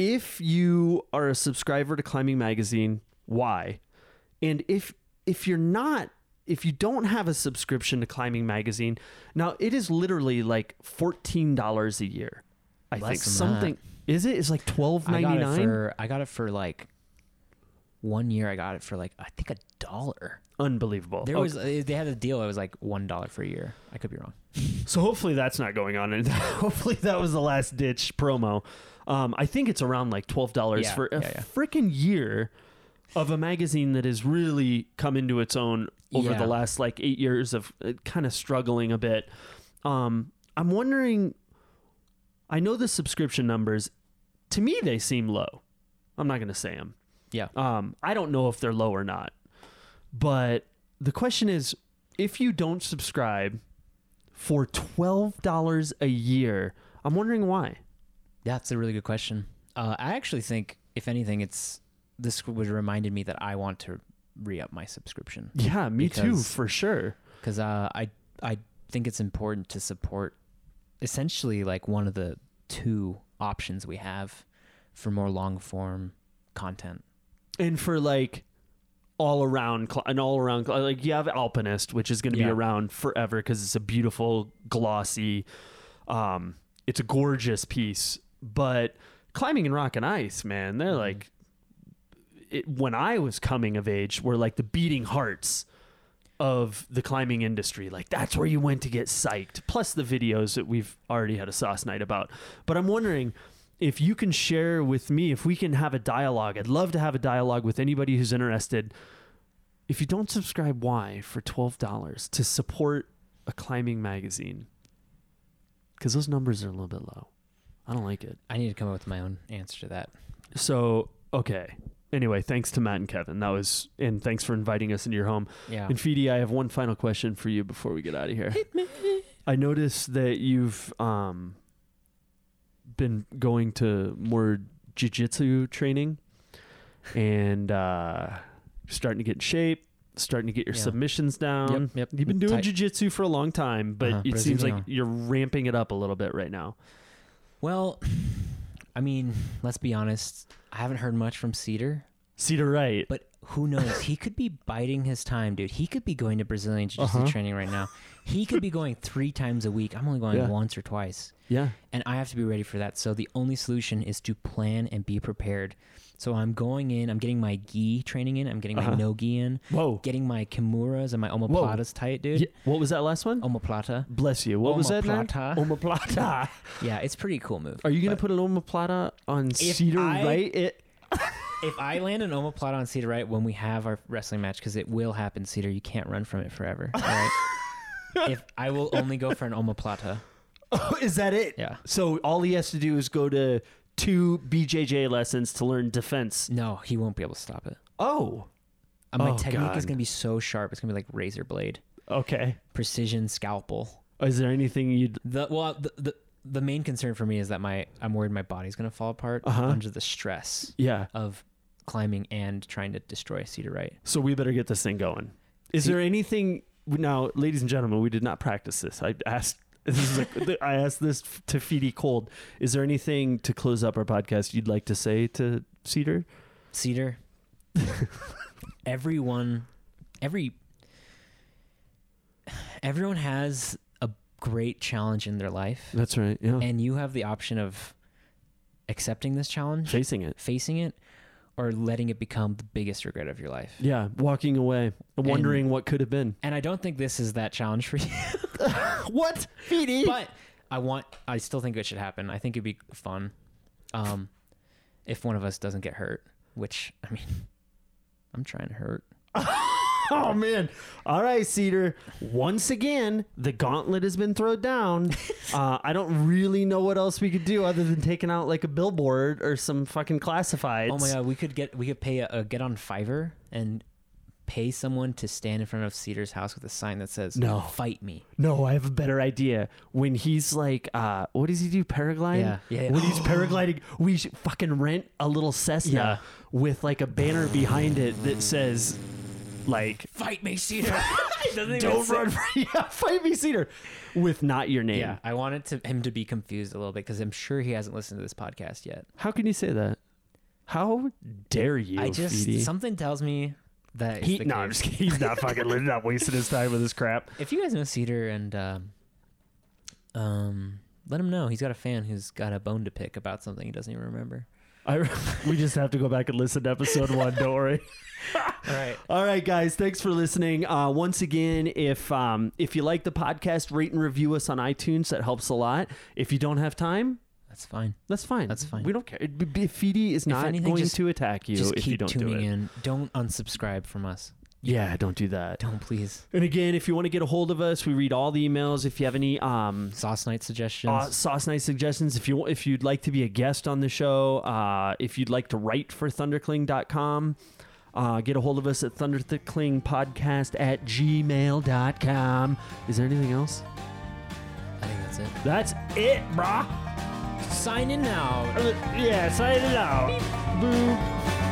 if you are a subscriber to Climbing Magazine, why? And if if you're not, if you don't have a subscription to Climbing Magazine, now it is literally like fourteen dollars a year. I Less think something is it? It's like twelve I ninety got it for I got it for like one year. I got it for like I think a dollar. Unbelievable. There Okay. was uh, they had a deal. It was like one dollar for a year. I could be wrong. So hopefully that's not going on, and hopefully that was the last ditch promo. Um, I think it's around like twelve dollars Yeah, for a yeah, yeah. freaking year of a magazine that has really come into its own over the last like eight years of uh, kind of struggling a bit. Um, I'm wondering. I know the subscription numbers. To me, they seem low. I'm not going to say them. Yeah. Um, I don't know if they're low or not. But the question is if you don't subscribe for $12 a year, I'm wondering why. That's a really good question. Uh, I actually think, if anything, it's this would reminded me that I want to re up my subscription Yeah, me too, for sure. because uh, I I think it's important to support essentially like one of the two options we have for more long form content. And for like all around, an all around, like you have Alpinist, which is going to be around forever because it's a beautiful, glossy, um, it's a gorgeous piece. But climbing in rock and ice, man, they're mm-hmm. like, it, when I was coming of age, were like the beating hearts of the climbing industry. Like that's where you went to get psyched. Plus the videos that we've already had a sauce night about. But I'm wondering if you can share with me if we can have a dialogue. I'd love to have a dialogue with anybody who's interested. If you don't subscribe, why for twelve dollars to support a climbing magazine? Because those numbers are a little bit low. I don't like it. I need to come up with my own answer to that. So okay. Anyway, thanks to Matt and Kevin. That was and thanks for inviting us into your home. Yeah. And Feedy, I have one final question for you before we get out of here. I noticed that you've um been going to more jiu-jitsu training and uh starting to get in shape, starting to get your Yeah. submissions down. Yep, yep. You've been doing Tight. jiu-jitsu for a long time, but Uh-huh, it seems like you're ramping it up a little bit right now. Well, I mean, let's be honest. I haven't heard much from Cedar, Cedar right. but who knows? he could be biding his time, dude. He could be going to Brazilian Jiu-Jitsu Uh-huh. training right now. He could be going three times a week. I'm only going Yeah. once or twice. yeah. and I have to be ready for that. So the only solution is to plan and be prepared. So I'm going in. I'm getting my gi training in. I'm getting my Uh-huh. no gi in. Whoa. Getting my kimuras and my omoplatas tight, dude. Yeah, What was that last one? Omoplata. Bless you. What was that? Omoplata. Omoplata. Yeah, it's pretty cool move. Are you gonna put an omoplata on Cedar I- right? It. If I land an omoplata on Cedar right when we have our wrestling match, because it will happen, Cedar, you can't run from it forever. All right. if I will only go for an omoplata. Oh, is that it? Yeah. So all he has to do is go to two BJJ lessons to learn defense. No, he won't be able to stop it. Oh. Uh, my Oh, technique is gonna be so sharp. It's gonna be like razor blade, Okay. precision scalpel. Is there anything you'd? The well, the, the the main concern for me is that my I'm worried my body's gonna fall apart Uh-huh. under the stress Yeah. of climbing and trying to destroy Cedar Right. So we better get this thing going. Is there anything now, ladies and gentlemen? We did not practice this. I asked. This is like, I asked this to Feedy Cold. Is there anything to close up our podcast you'd like to say to Cedar? Cedar. everyone, every everyone has a great challenge in their life, That's right. Yeah. and you have the option of accepting this challenge, Facing it. facing it, or letting it become the biggest regret of your life. Yeah. Walking away, wondering what could have been. And I don't think this is that challenge for you. What, Feedy? but I want. I still think it should happen. I think it'd be fun, um, if one of us doesn't get hurt. Which I mean, I'm trying to hurt. Oh man! All right, Cedar. Once again, the gauntlet has been thrown down. uh, I don't really know what else we could do other than taking out like a billboard or some fucking classifieds. Oh my god, we could get we could pay a, a get on Fiverr and pay someone to stand in front of Cedar's house with a sign that says No. fight me." No, I have a better idea. When he's like, uh, what does he do? Paragliding? Yeah, yeah, yeah. When he's paragliding, we should fucking rent a little Cessna Yeah. with like a banner behind it that says, like, Fight me, Cedar. Doesn't even don't say- run for yeah, fight me, Cedar, with not your name. Yeah, I wanted to him to be confused a little bit because I'm sure he hasn't listened to this podcast yet. How can you say that? How dare you? I just something tells me that He, no, I'm just kidding. He's not fucking he's not wasting his time with this crap. If you guys know Cedar and um, um, let him know he's got a fan who's got a bone to pick about something he doesn't even remember. I, we just have to go back and listen to episode one. Don't worry. All right. All right, guys. Thanks for listening. Uh, once again, if um, if you like the podcast, rate and review us on iTunes. That helps a lot. If you don't have time, That's fine. that's fine. That's fine. We don't care. Feedy is not anything, going just- to attack you Just if keep you don't do tuning it. in. Don't unsubscribe from us. Yeah, don't do that. Don't please. And again, if you want to get a hold of us, we read all the emails. If you have any um, Sauce night suggestions. Uh, sauce night suggestions. If you if you'd like to be a guest on the show, uh, if you'd like to write for thundercling.com, uh, get a hold of us at thunderclingpodcast at gmail.com. Is there anything else? I think that's it. That's it, brah. Signing out. Uh, Yeah, sign it out. Boo.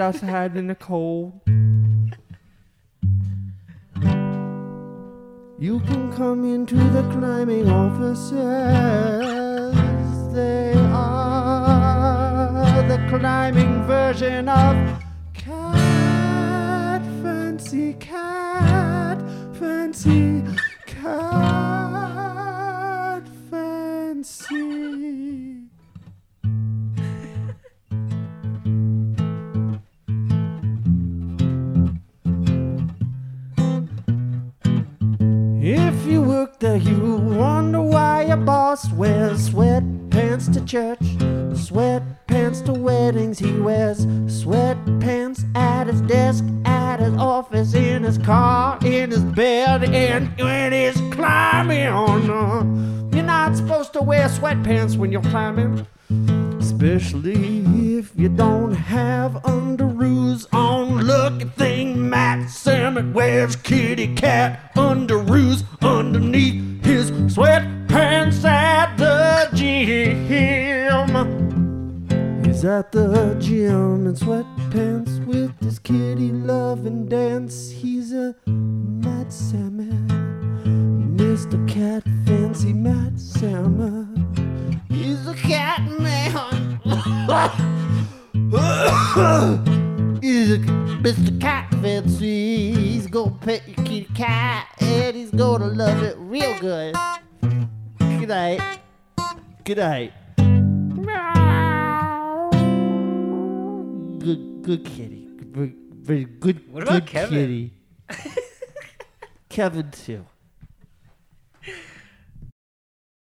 sit outside in the cold. You can come into the climbing offices. They are the climbing version of cat fancy cat. church.